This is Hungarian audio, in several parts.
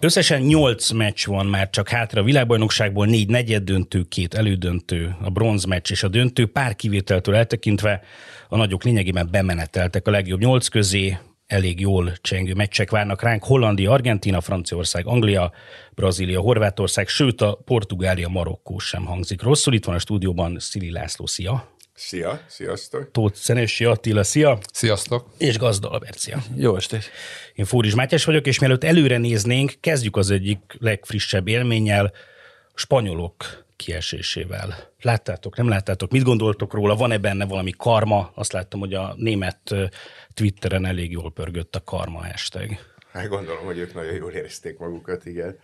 Összesen 8 meccs van már csak hátra a világbajnokságból, négy negyed döntő, két elődöntő, a bronz meccs és a döntő. Pár kivételtől eltekintve a nagyok lényegében bemeneteltek a legjobb nyolc közé, elég jól csengő meccsek várnak ránk. Hollandia, Argentina, Franciaország, Anglia, Brazília, Horvátország, sőt a Portugália, Marokkó sem hangzik rosszul. Itt van a stúdióban Szili László, szia! Szia, sziasztok! Tóth Szenesi Attila, szia! Sziasztok! És Gazda Albert, szia! Jó estét! Én Fóris Mátyás vagyok, és mielőtt előre néznénk, kezdjük az egyik legfrissebb élménnyel, a spanyolok kiesésével. Láttátok, nem láttátok? Mit gondoltok róla? Van-e benne valami karma? Azt láttam, hogy a német Twitteren elég jól pörgött a karma hashtag. Hát gondolom, hogy ők nagyon jól érezték magukat, igen.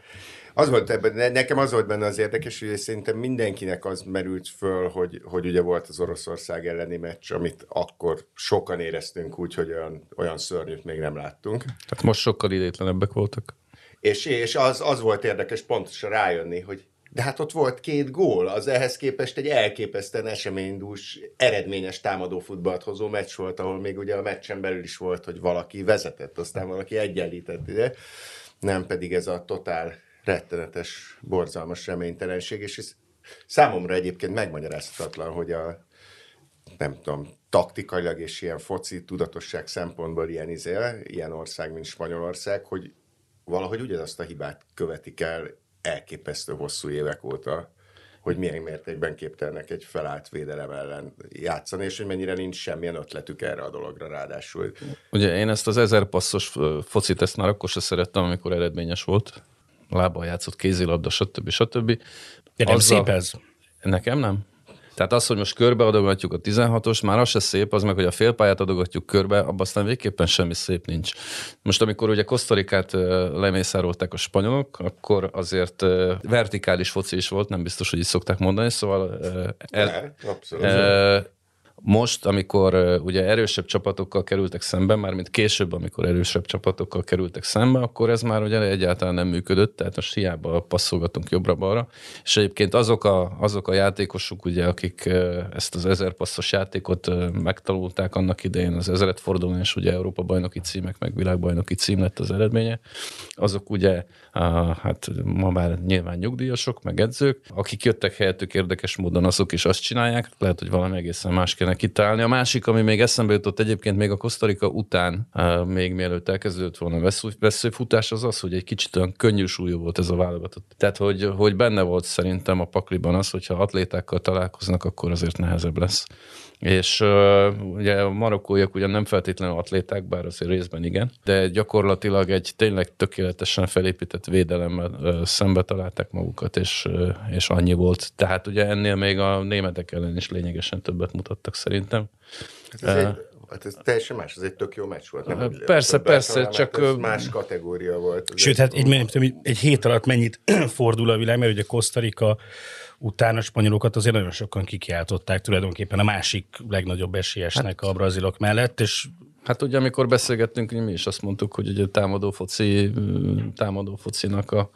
Az volt ebben, nekem az volt benne az érdekes, hogy szerintem mindenkinek az merült föl, hogy, hogy ugye volt az Oroszország elleni meccs, amit akkor sokan éreztünk úgy, hogy olyan, olyan szörnyűt még nem láttunk. Hát most sokkal idétlenebbek voltak. És, és az, az volt érdekes pontosan rájönni, hogy de hát ott volt két gól, az ehhez képest egy elképesztően eseménydús, eredményes támadó futballt hozó meccs volt, ahol még ugye a meccsen belül is volt, hogy valaki vezetett, aztán valaki egyenlített, ugye? nem pedig ez a totál rettenetes, borzalmas reménytelenség, és ez számomra egyébként megmagyarázhatatlan, hogy a nem tudom, taktikailag és ilyen foci tudatosság szempontból ilyen izél, ilyen ország, mint Spanyolország, hogy valahogy ugyanazt a hibát követik el elképesztő hosszú évek óta, hogy milyen mértékben képtelnek egy felállt védelem ellen játszani, és hogy mennyire nincs semmilyen ötletük erre a dologra ráadásul. Ugye én ezt az ezer passzos focit, ezt már akkor sem szerettem, amikor eredményes volt. Lábbal játszott kézilabda, stb. stb. De nem Azzal... szép ez? Nekem nem. Tehát az, hogy most körbeadogatjuk a 16-os, már az se szép, az meg, hogy a félpályát adogatjuk körbe, abban aztán végképpen semmi szép nincs. Most, amikor ugye Kosztorikát lemészárolták a spanyolok, akkor azért vertikális foci is volt, nem biztos, hogy így szokták mondani, szóval el, ne, abszolút. Most, amikor ugye erősebb csapatokkal kerültek szembe, már mint később, amikor erősebb csapatokkal kerültek szembe, akkor ez már ugye egyáltalán nem működött, tehát most hiába passzolgatunk jobbra-balra. És egyébként azok a, azok a játékosok, ugye, akik ezt az ezer passzos játékot megtanulták annak idején, az ezeret fordulón, és ugye Európa bajnoki címek, meg világbajnoki cím lett az eredménye, azok ugye, hát ma már nyilván nyugdíjasok, meg edzők, akik jöttek helyettük érdekes módon, azok is azt csinálják, lehet, hogy valami egészen más kellene kitálni. A másik, ami még eszembe jutott egyébként még a Kosztarika után, még mielőtt elkezdődött volna veszőfutás, az az, hogy egy kicsit olyan könnyű súlyú volt ez a válogatott. Tehát, hogy, hogy benne volt szerintem a pakliban az, hogyha atlétákkal találkoznak, akkor azért nehezebb lesz. És uh, ugye a marokkóiak ugyan nem feltétlenül atléták, bár azért részben igen, de gyakorlatilag egy tényleg tökéletesen felépített védelemmel uh, szembe találták magukat, és, uh, és annyi volt. Tehát ugye ennél még a németek ellen is lényegesen többet mutattak szerintem. Hát ez, uh, egy, hát ez teljesen más, ez egy tök jó meccs volt. Nem persze, persze, csak... Más kategória volt. Sőt, hát egy, egy hét alatt mennyit fordul a világ, mert ugye Kosztarika utána spanyolokat azért nagyon sokan kikiáltották tulajdonképpen a másik legnagyobb esélyesnek hát, a brazilok mellett, és Hát ugye, amikor beszélgettünk, mi is azt mondtuk, hogy ugye támadó foci, támadó focinak a,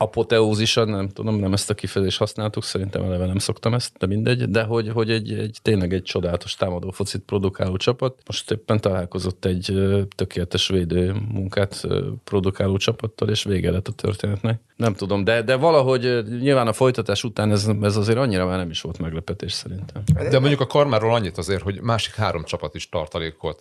apoteózisa, nem tudom, nem ezt a kifejezést használtuk, szerintem eleve nem szoktam ezt, de mindegy, de hogy, hogy egy, egy tényleg egy csodálatos támadó focit produkáló csapat. Most éppen találkozott egy tökéletes védő munkát produkáló csapattal, és vége lett a történetnek. Nem tudom, de, de valahogy nyilván a folytatás után ez, ez azért annyira már nem is volt meglepetés szerintem. De mondjuk a Karmáról annyit azért, hogy másik három csapat is tartalékolt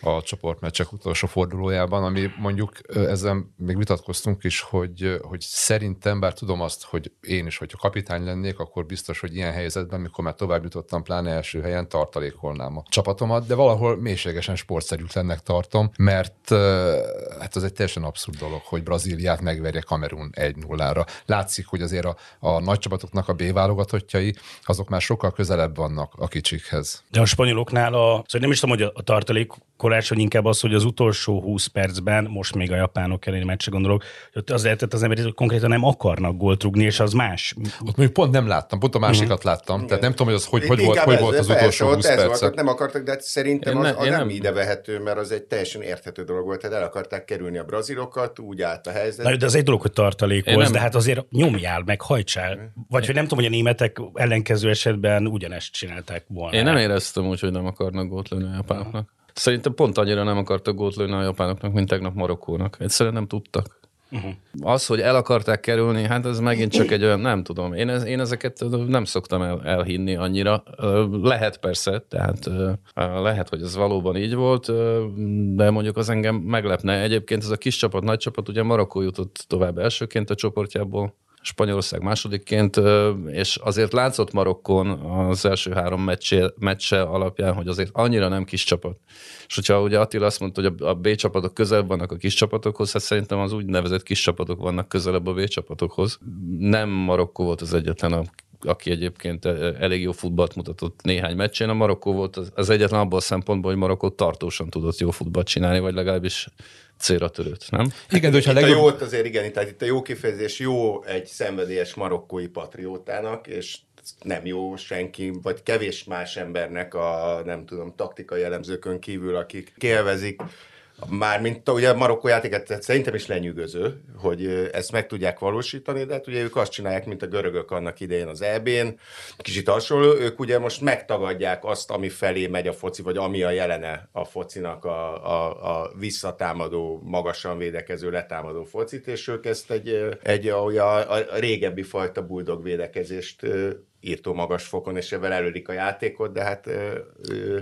a, csoportmeccsek utolsó fordulójában, ami mondjuk ezzel még vitatkoztunk is, hogy, hogy szerintem, bár tudom azt, hogy én is, hogyha kapitány lennék, akkor biztos, hogy ilyen helyzetben, mikor már tovább jutottam, pláne első helyen tartalékolnám a csapatomat, de valahol mélységesen sportszerűtlennek tartom, mert hát az egy teljesen abszurd dolog, hogy Brazíliát megverje Kamerun 1-0-ra. Látszik, hogy azért a, a nagy csapatoknak a B válogatottjai, azok már sokkal közelebb vannak a kicsikhez. De a spanyoloknál a, szóval nem is tudom, hogy a tartalék hogy inkább az, hogy az utolsó 20 percben, most még a japánok elleni meccse gondolok, hogy az lehetett az ember, hogy konkrétan nem akarnak gólt rugni, és az más. Ott még pont nem láttam, pont a másikat uh-huh. láttam, tehát nem tudom, hogy az hogy, hogy volt, hogy volt az utolsó 20 perc. Volt, nem akartak, de szerintem az, az nem, nem idevehető, mert az egy teljesen érthető dolog volt, tehát el akarták kerülni a brazilokat, úgy állt a helyzet. Na, de az egy dolog, hogy tartalékolsz, nem... de hát azért nyomjál, meg hajtsál. Vagy hogy nem tudom, hogy a németek ellenkező esetben ugyanezt csinálták volna. Én nem éreztem úgy, hogy nem akarnak gólt lőni a japánoknak. Szerintem pont annyira nem akartak gót lőni a japánoknak, mint tegnap Marokkónak. Egyszerűen nem tudtak. Uh-huh. Az, hogy el akarták kerülni, hát ez megint csak egy olyan, nem tudom, én, ez, én ezeket nem szoktam el, elhinni annyira. Lehet persze, tehát lehet, hogy ez valóban így volt, de mondjuk az engem meglepne. Egyébként ez a kis csapat, nagy csapat, ugye Marokkó jutott tovább elsőként a csoportjából, Spanyolország másodikként, és azért látszott Marokkon az első három meccse, meccse alapján, hogy azért annyira nem kis csapat. És hogyha ugye Attila azt mondta, hogy a B csapatok közelebb vannak a kis csapatokhoz, hát szerintem az úgynevezett kis csapatok vannak közelebb a B csapatokhoz. Nem Marokkó volt az egyetlen, aki egyébként elég jó futballt mutatott néhány meccsén. A Marokkó volt az egyetlen abból a szempontból, hogy Marokkó tartósan tudott jó futballt csinálni, vagy legalábbis célra törőt, nem? Igen, de hogyha legjobb... a jót azért igen, tehát itt a jó kifejezés jó egy szenvedélyes marokkói patriótának, és nem jó senki, vagy kevés más embernek a, nem tudom, taktikai jellemzőkön kívül, akik kélvezik Mármint ugye a Marokkó játéket szerintem is lenyűgöző, hogy ezt meg tudják valósítani, de hát ugye ők azt csinálják, mint a görögök annak idején az EB-n, kicsit hasonló, ők ugye most megtagadják azt, ami felé megy a foci, vagy ami a jelene a focinak a, a, a visszatámadó, magasan védekező, letámadó focit, és ők ezt egy, egy a, a, a régebbi fajta buldog védekezést írtó magas fokon, és ebben elődik a játékot, de hát ö, ö,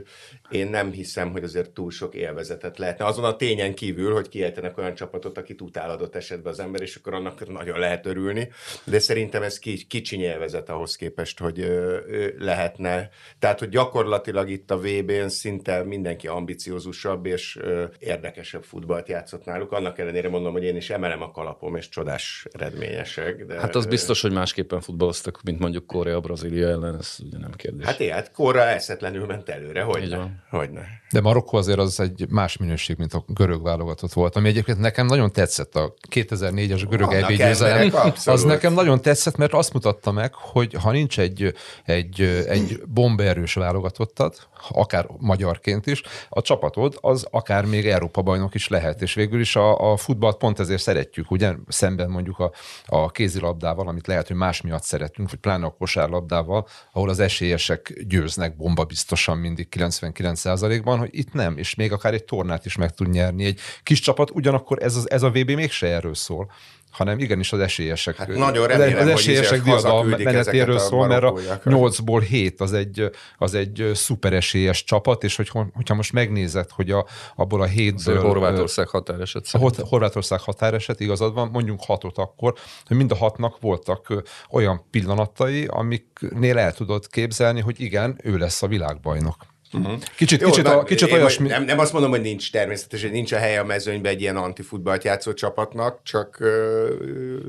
én nem hiszem, hogy azért túl sok élvezetet lehetne. Azon a tényen kívül, hogy kiejtenek olyan csapatot, akit utál adott esetben az ember, és akkor annak nagyon lehet örülni, de szerintem ez kicsi élvezet ahhoz képest, hogy ö, ö, lehetne. Tehát, hogy gyakorlatilag itt a VB-n szinte mindenki ambiciózusabb és ö, érdekesebb futballt játszott náluk. Annak ellenére mondom, hogy én is emelem a kalapom, és csodás eredményesek. De, hát az biztos, hogy másképpen futballoztak, mint mondjuk Korea Brazília ellen, ez ugye nem kérdés. Hát hát Korra eszetlenül ment előre, hogy ne, hogy ne. De Marokkó azért az egy más minőség, mint a görög válogatott volt, ami egyébként nekem nagyon tetszett a 2004-es görög EB győzelem. Az nekem nagyon tetszett, mert azt mutatta meg, hogy ha nincs egy, egy, egy bomberős válogatottad, akár magyarként is, a csapatod az akár még Európa bajnok is lehet, és végül is a, a futballt pont ezért szeretjük, ugye szemben mondjuk a, a kézilabdával, amit lehet, hogy más miatt szeretünk, vagy pláne a kosárlabdával, ahol az esélyesek győznek bomba biztosan mindig 99%-ban, hogy itt nem, és még akár egy tornát is meg tud nyerni egy kis csapat, ugyanakkor ez, az, ez a VB mégse erről szól hanem igenis az esélyesek. Hát nagyon remélem, az esélyesek diadal menetéről szól, mert a 8-ból 7 az egy, az egy szuper esélyes csapat, és hogy, hogyha most megnézed, hogy a, abból a 7-ből... Horvátország határeset. A Horvátország határeset, igazad van, mondjunk hatot akkor, hogy mind a hatnak voltak olyan pillanatai, amiknél el tudod képzelni, hogy igen, ő lesz a világbajnok. Uh-huh. Kicsit, Jó, kicsit, a, kicsit olyasmi... Nem, nem azt mondom, hogy nincs természetesen, nincs a helye a mezőnyben egy ilyen antifutballt játszó csapatnak, csak... Uh...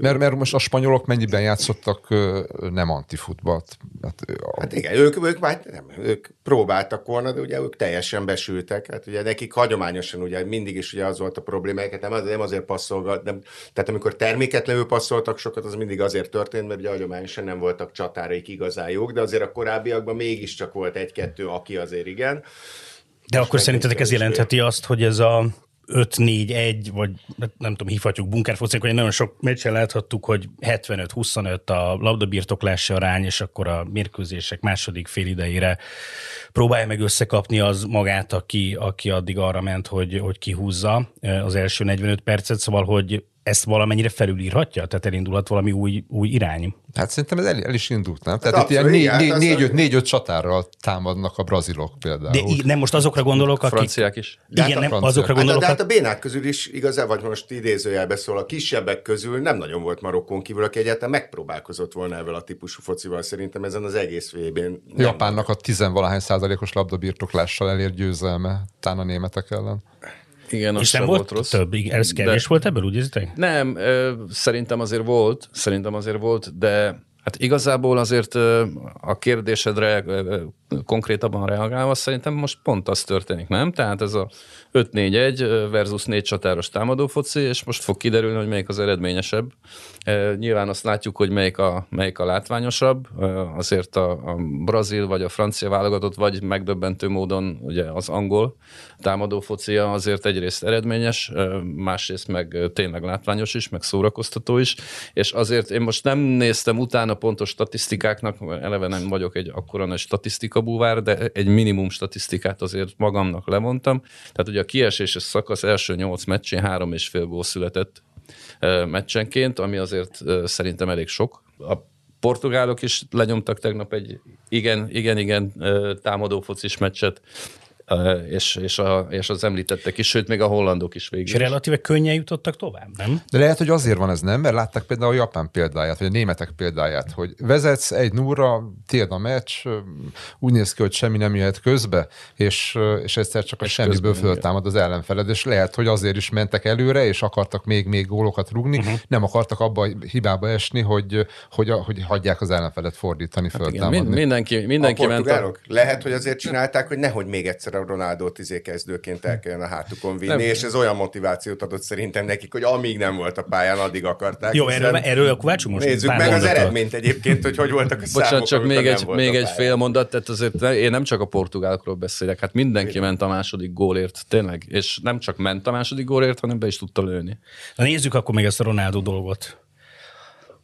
Mert, mert most a spanyolok mennyiben játszottak uh, nem antifutballt? Hát, a... hát igen, ők, ők, már, nem, ők próbáltak volna, de ugye ők teljesen besültek. Hát ugye nekik hagyományosan ugye mindig is ugye az volt a probléma, nem, az, nem azért passzolgat, nem, tehát amikor terméketlenül passzoltak sokat, az mindig azért történt, mert ugye hagyományosan nem voltak csatáraik igazán jók, de azért a korábbiakban mégiscsak volt egy-kettő, aki azért igen. De akkor szerintetek ez jelentheti azt, hogy ez a 5-4-1, vagy hát nem tudom, hívhatjuk bunkerfocink, hogy nagyon sok meccsen láthattuk, hogy 75-25 a labdabirtoklási arány, és akkor a mérkőzések második fél idejére próbálja meg összekapni az magát, aki, aki addig arra ment, hogy, hogy kihúzza az első 45 percet, szóval, hogy ezt valamennyire felülírhatja? Tehát elindulhat valami új, új irány? Hát szerintem ez el, el is indult, nem? Tehát hát itt ilyen négy, négy, négy, öt, négy, öt csatárral támadnak a brazilok például. De nem most azokra gondolok, akik... Franciák is. Igen, hát nem, azokra gondolok. Hát, de hát a bénák közül is igazán, vagy most idézőjelbe szól, a kisebbek közül nem nagyon volt Marokkón kívül, aki egyáltalán megpróbálkozott volna ezzel a típusú focival szerintem ezen az egész VB-n. Japánnak a tizenvalahány százalékos labdabirtoklással elért győzelme, tán a németek ellen. Igen, és nem volt, volt rossz. több, ez kevés de... volt ebből, úgy érzitek? Nem, ö, szerintem azért volt, szerintem azért volt, de hát igazából azért a kérdésedre konkrétabban reagálva szerintem most pont az történik, nem? Tehát ez a 5-4-1 versus 4 csatáros támadófoci, és most fog kiderülni, hogy melyik az eredményesebb. Nyilván azt látjuk, hogy melyik a, melyik a látványosabb. Azért a, a brazil vagy a francia válogatott, vagy megdöbbentő módon ugye az angol támadófocia azért egyrészt eredményes, másrészt meg tényleg látványos is, meg szórakoztató is, és azért én most nem néztem utána pontos statisztikáknak, eleve nem vagyok egy akkora nagy statisztikabúvár, de egy minimum statisztikát azért magamnak levontam. Tehát ugye a kieséses szakasz első nyolc meccsén három és fél gól született meccsenként, ami azért szerintem elég sok. A portugálok is lenyomtak tegnap egy igen, igen, igen támadó focis meccset, és, és, a, és az említettek is, sőt, még a hollandok is végül. És relatíve könnyen jutottak tovább, nem? De lehet, hogy azért van ez nem, mert látták például a japán példáját, vagy a németek példáját, hogy vezetsz egy núra, tiéd a meccs, úgy néz ki, hogy semmi nem jöhet közbe, és, és egyszer csak a és semmiből föltámad az ellenfeled, és lehet, hogy azért is mentek előre, és akartak még-még gólokat rugni, uh-huh. nem akartak abba a hibába esni, hogy, hogy, hogy hagyják az ellenfelet fordítani, hát föltámadni. Igen, mindenki, mindenki a ment a... Lehet, hogy azért csinálták, hogy nehogy még egyszer a ronaldo izé kezdőként el kellene a hátukon vinni, nem. és ez olyan motivációt adott szerintem nekik, hogy amíg nem volt a pályán, addig akarták. Jó, erről, erről akkor váltsunk most Nézzük meg mondatot. az eredményt egyébként, hogy hogy voltak a Bocsánat, számok, csak még egy, még egy fél mondat, tehát azért én nem csak a portugálokról beszélek, hát mindenki ment a második gólért, tényleg, és nem csak ment a második gólért, hanem be is tudta lőni. Na nézzük akkor még ezt a Ronaldo dolgot.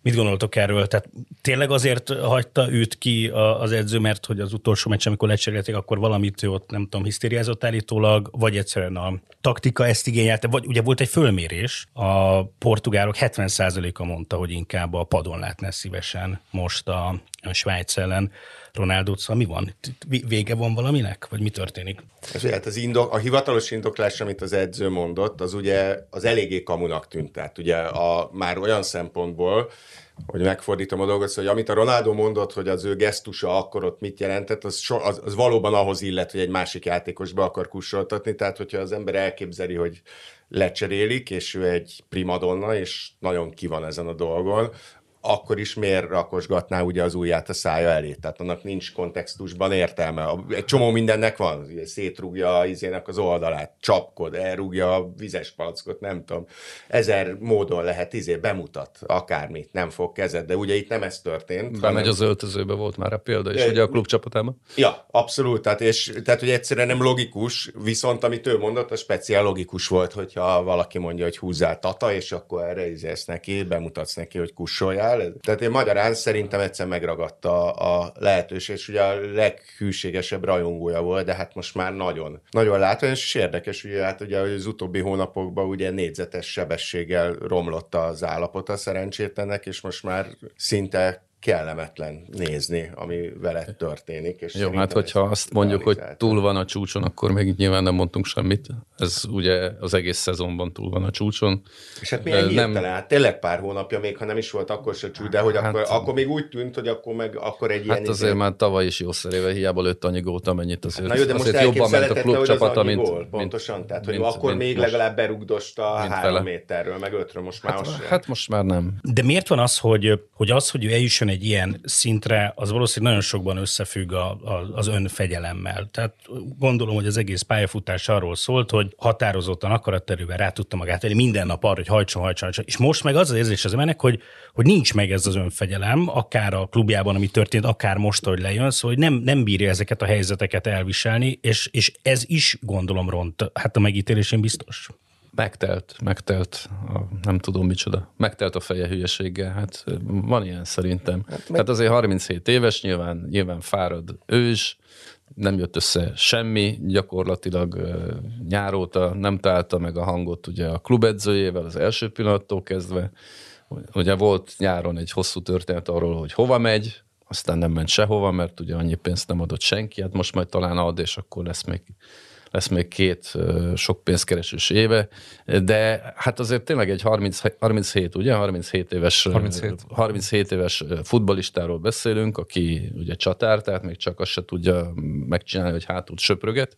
Mit gondoltok erről? Tehát tényleg azért hagyta őt ki az edző, mert hogy az utolsó meccs, amikor lecserélték, akkor valamit ő ott, nem tudom, hisztériázott állítólag, vagy egyszerűen a taktika ezt igényelte, vagy ugye volt egy fölmérés, a portugálok 70%-a mondta, hogy inkább a padon látná szívesen most a, a Svájc ellen. Ronaldo, szóval mi van? Vége van valaminek? Vagy mi történik? Ez, hát az indok, a hivatalos indoklás, amit az edző mondott, az ugye az eléggé kamunak tűnt. Tehát ugye a, már olyan szempontból, hogy megfordítom a dolgot, hogy amit a Ronaldo mondott, hogy az ő gesztusa akkor ott mit jelentett, az, so, az, az valóban ahhoz illet, hogy egy másik játékosba akar kussoltatni, tehát hogyha az ember elképzeli, hogy lecserélik, és ő egy primadonna, és nagyon ki van ezen a dolgon, akkor is miért rakosgatná ugye az ujját a szája elé? Tehát annak nincs kontextusban értelme. Egy csomó mindennek van. Szétrúgja az izének az oldalát, csapkod, elrúgja a vizes palackot, nem tudom. Ezer módon lehet izé bemutat, akármit, nem fog kezed, de ugye itt nem ez történt. Bemegy hanem... az öltözőbe, volt már a példa is, ugye a klubcsapatában. Ja, abszolút. Tehát, és, tehát, hogy egyszerűen nem logikus, viszont amit ő mondott, a speciál logikus volt, hogyha valaki mondja, hogy húzzál tata, és akkor erre izélsz neki, bemutatsz neki, hogy kussoljál, el. Tehát én magyarán szerintem egyszer megragadta a lehetőség, és ugye a leghűségesebb rajongója volt, de hát most már nagyon, nagyon látványos, és érdekes, ugye hát ugye az utóbbi hónapokban ugye négyzetes sebességgel romlott az állapota szerencsétlenek, és most már szinte kellemetlen nézni, ami vele történik. És Jó, hát hogyha azt mondjuk, hogy túl van a csúcson, akkor még nyilván nem mondtunk semmit. Ez ugye az egész szezonban túl van a csúcson. És hát milyen nem... hirtelen, hát tényleg pár hónapja még, ha nem is volt akkor se csúcs, de hogy hát, akkor, akkor még úgy tűnt, hogy akkor meg akkor egy ilyen... Hát azért izé... már tavaly is jó szerével hiába lőtt annyi gót, amennyit azért, hát, na jó, de most azért jobban ment a klubcsapata, mint, gól, pontosan, tehát hogy mint, akkor mint még most, legalább berugdosta a három méterről, meg ötről, most már hát, hát most már nem. De miért van az, hogy, hogy az, hogy ő eljusson egy ilyen szintre, az valószínűleg nagyon sokban összefügg a, a, az önfegyelemmel. Tehát gondolom, hogy az egész pályafutás arról szólt, hogy határozottan akaratterővel rá tudta magát tenni minden nap arra, hogy hajtson, hajtson, hajtson. És most meg az az érzés az embernek, hogy, hogy nincs meg ez az önfegyelem, akár a klubjában, ami történt, akár most, hogy lejön, szóval hogy nem, nem bírja ezeket a helyzeteket elviselni, és, és ez is gondolom ront. Hát a megítélésén biztos. Megtelt, megtelt, a, nem tudom micsoda, megtelt a feje hülyeséggel, hát van ilyen szerintem. Hát, meg... hát azért 37 éves, nyilván, nyilván fárad ős, nem jött össze semmi, gyakorlatilag nyáróta nem találta meg a hangot ugye a klubedzőjével az első pillanattól kezdve. Ugye volt nyáron egy hosszú történet arról, hogy hova megy, aztán nem ment sehova, mert ugye annyi pénzt nem adott senki, hát most majd talán ad, és akkor lesz még lesz még két sok pénzkeresős éve, de hát azért tényleg egy 30, 37, ugye, 37 éves, 37. 37 éves futbalistáról beszélünk, aki ugye csatár, tehát még csak azt se tudja megcsinálni, hogy hátul söpröget,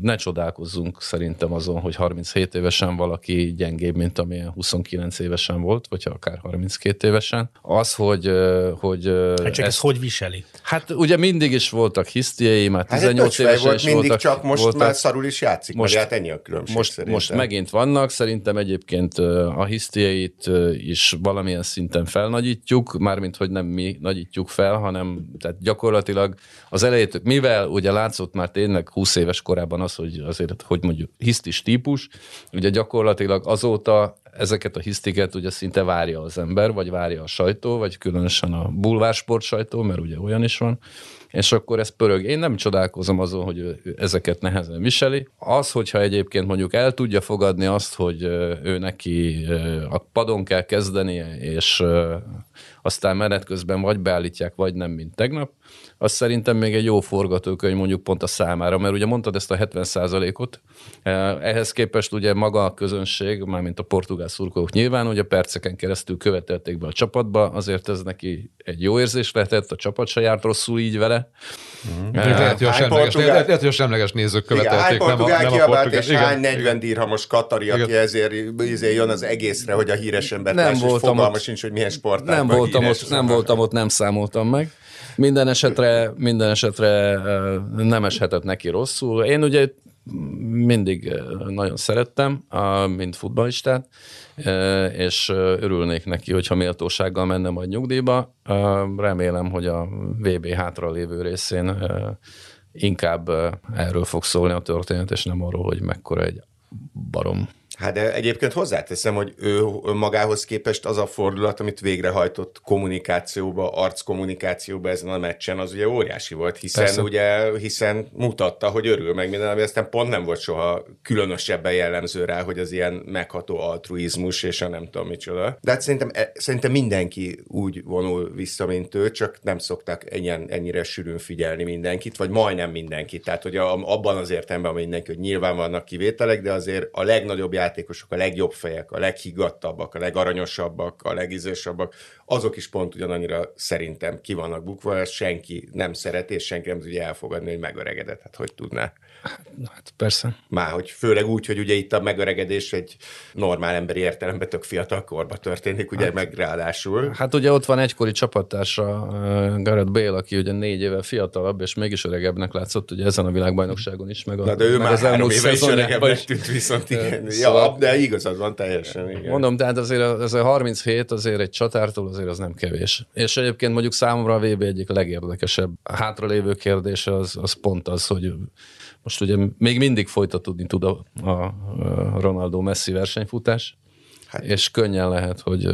ne csodálkozzunk szerintem azon, hogy 37 évesen valaki gyengébb, mint amilyen 29 évesen volt, vagy akár 32 évesen. Az, hogy... hogy hát csak ezt, ez hogy viseli? Hát ugye mindig is voltak hisztiai, már 18 hát évesen volt, is mindig voltak. csak most voltak, már szarul is játszik, most, hát ennyi a különbség most, szerintem. most megint vannak, szerintem egyébként a hisztiait is valamilyen szinten felnagyítjuk, mármint, hogy nem mi nagyítjuk fel, hanem tehát gyakorlatilag az elejét, mivel ugye látszott már tényleg 20 éves korában az, hogy azért, hogy mondjuk hisztis típus, ugye gyakorlatilag azóta ezeket a hisztiket ugye szinte várja az ember, vagy várja a sajtó, vagy különösen a bulvársport sajtó, mert ugye olyan is van, és akkor ez pörög. Én nem csodálkozom azon, hogy ő ezeket nehezen viseli. Az, hogyha egyébként mondjuk el tudja fogadni azt, hogy ő neki a padon kell kezdenie, és aztán menet közben vagy beállítják, vagy nem, mint tegnap, az szerintem még egy jó forgatókönyv mondjuk pont a számára, mert ugye mondtad ezt a 70 ot ehhez képest ugye maga a közönség, mármint a portugál szurkolók nyilván, ugye perceken keresztül követelték be a csapatba, azért ez neki egy jó érzés lehetett, a csapat se járt rosszul így vele. Mm. Uh, lehet, hogy a semleges, portugál... lehet, hogy a semleges nézők követelték, igen, nem a, nem a portugál. És hány 40 dirhamos katari, aki igen. ezért izé jön az egészre, hogy a híres ember nem voltam ott, sincs, hogy milyen sportágban nem voltam ott, nem voltam ott, nem számoltam meg. Minden esetre, minden esetre nem eshetett neki rosszul. Én ugye mindig nagyon szerettem, mint futballistát, és örülnék neki, hogyha méltósággal menne majd nyugdíjba. Remélem, hogy a VB hátra lévő részén inkább erről fog szólni a történet, és nem arról, hogy mekkora egy barom. Hát de egyébként hozzáteszem, hogy ő magához képest az a fordulat, amit végrehajtott kommunikációba, arckommunikációba ezen a meccsen, az ugye óriási volt, hiszen Persze. ugye, hiszen mutatta, hogy örül meg minden, ami aztán pont nem volt soha különösebben jellemző rá, hogy az ilyen megható altruizmus, és a nem tudom micsoda. De hát szerintem, e, szerintem mindenki úgy vonul vissza, mint ő, csak nem szoktak ennyien, ennyire sűrűn figyelni mindenkit, vagy majdnem mindenkit. Tehát, hogy abban az értelemben mindenki, hogy nyilván vannak kivételek, de azért a legnagyobb játékosok, a legjobb fejek, a leghiggadtabbak, a legaranyosabbak, a legízősabbak, azok is pont ugyanannyira szerintem ki vannak bukva, ezt senki nem szeret, és senki nem tudja elfogadni, hogy megöregedett. Hát hogy tudná? Hát persze. Már, hogy főleg úgy, hogy ugye itt a megöregedés egy normál emberi értelemben tök fiatal korban történik, ugye hát, meg ráadásul. Hát ugye ott van egykori csapattársa Gareth Bale, aki ugye négy éve fiatalabb, és mégis öregebbnek látszott ugye ezen a világbajnokságon is, meg, a, Na, de ő meg már az három éve is öregebbnek tűnt viszont igen. Szóval, ja, de igazad van teljesen. Igen. Mondom, tehát azért ez a 37 azért egy csatártól azért az nem kevés. És egyébként mondjuk számomra a VB egyik legérdekesebb hátralévő kérdése az, az pont az, hogy most ugye még mindig folytatódni tud a, a Ronaldo-Messi versenyfutás, hát. és könnyen lehet, hogy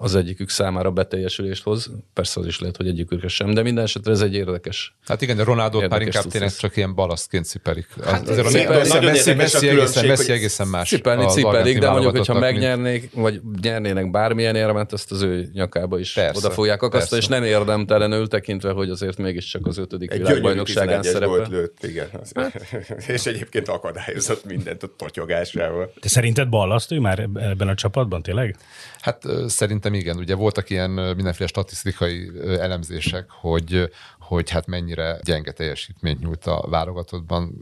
az egyikük számára beteljesülést hoz. Persze az is lehet, hogy egyikük sem, de minden esetre ez egy érdekes. Hát igen, de Ronaldo már inkább tényleg csak ilyen balasztként cipelik. Hát azért szépen, a Messi, Messi, egészen, Messi egészen más. Cipelni cipelik, de mondjuk, hogyha megnyernék, vagy nyernének bármilyen érmet, azt az ő nyakába is persze, oda fogják akasztani, és nem érdemtelenül tekintve, hogy azért mégiscsak az ötödik egy világbajnokságán szerepel. lőtt, igen. és egyébként akadályozott mindent a totyogásával. Te szerinted ballasztő már ebben a csapatban tényleg? Hát szerintem igen, ugye voltak ilyen mindenféle statisztikai elemzések, hogy, hogy hát mennyire gyenge teljesítményt nyújt a válogatottban.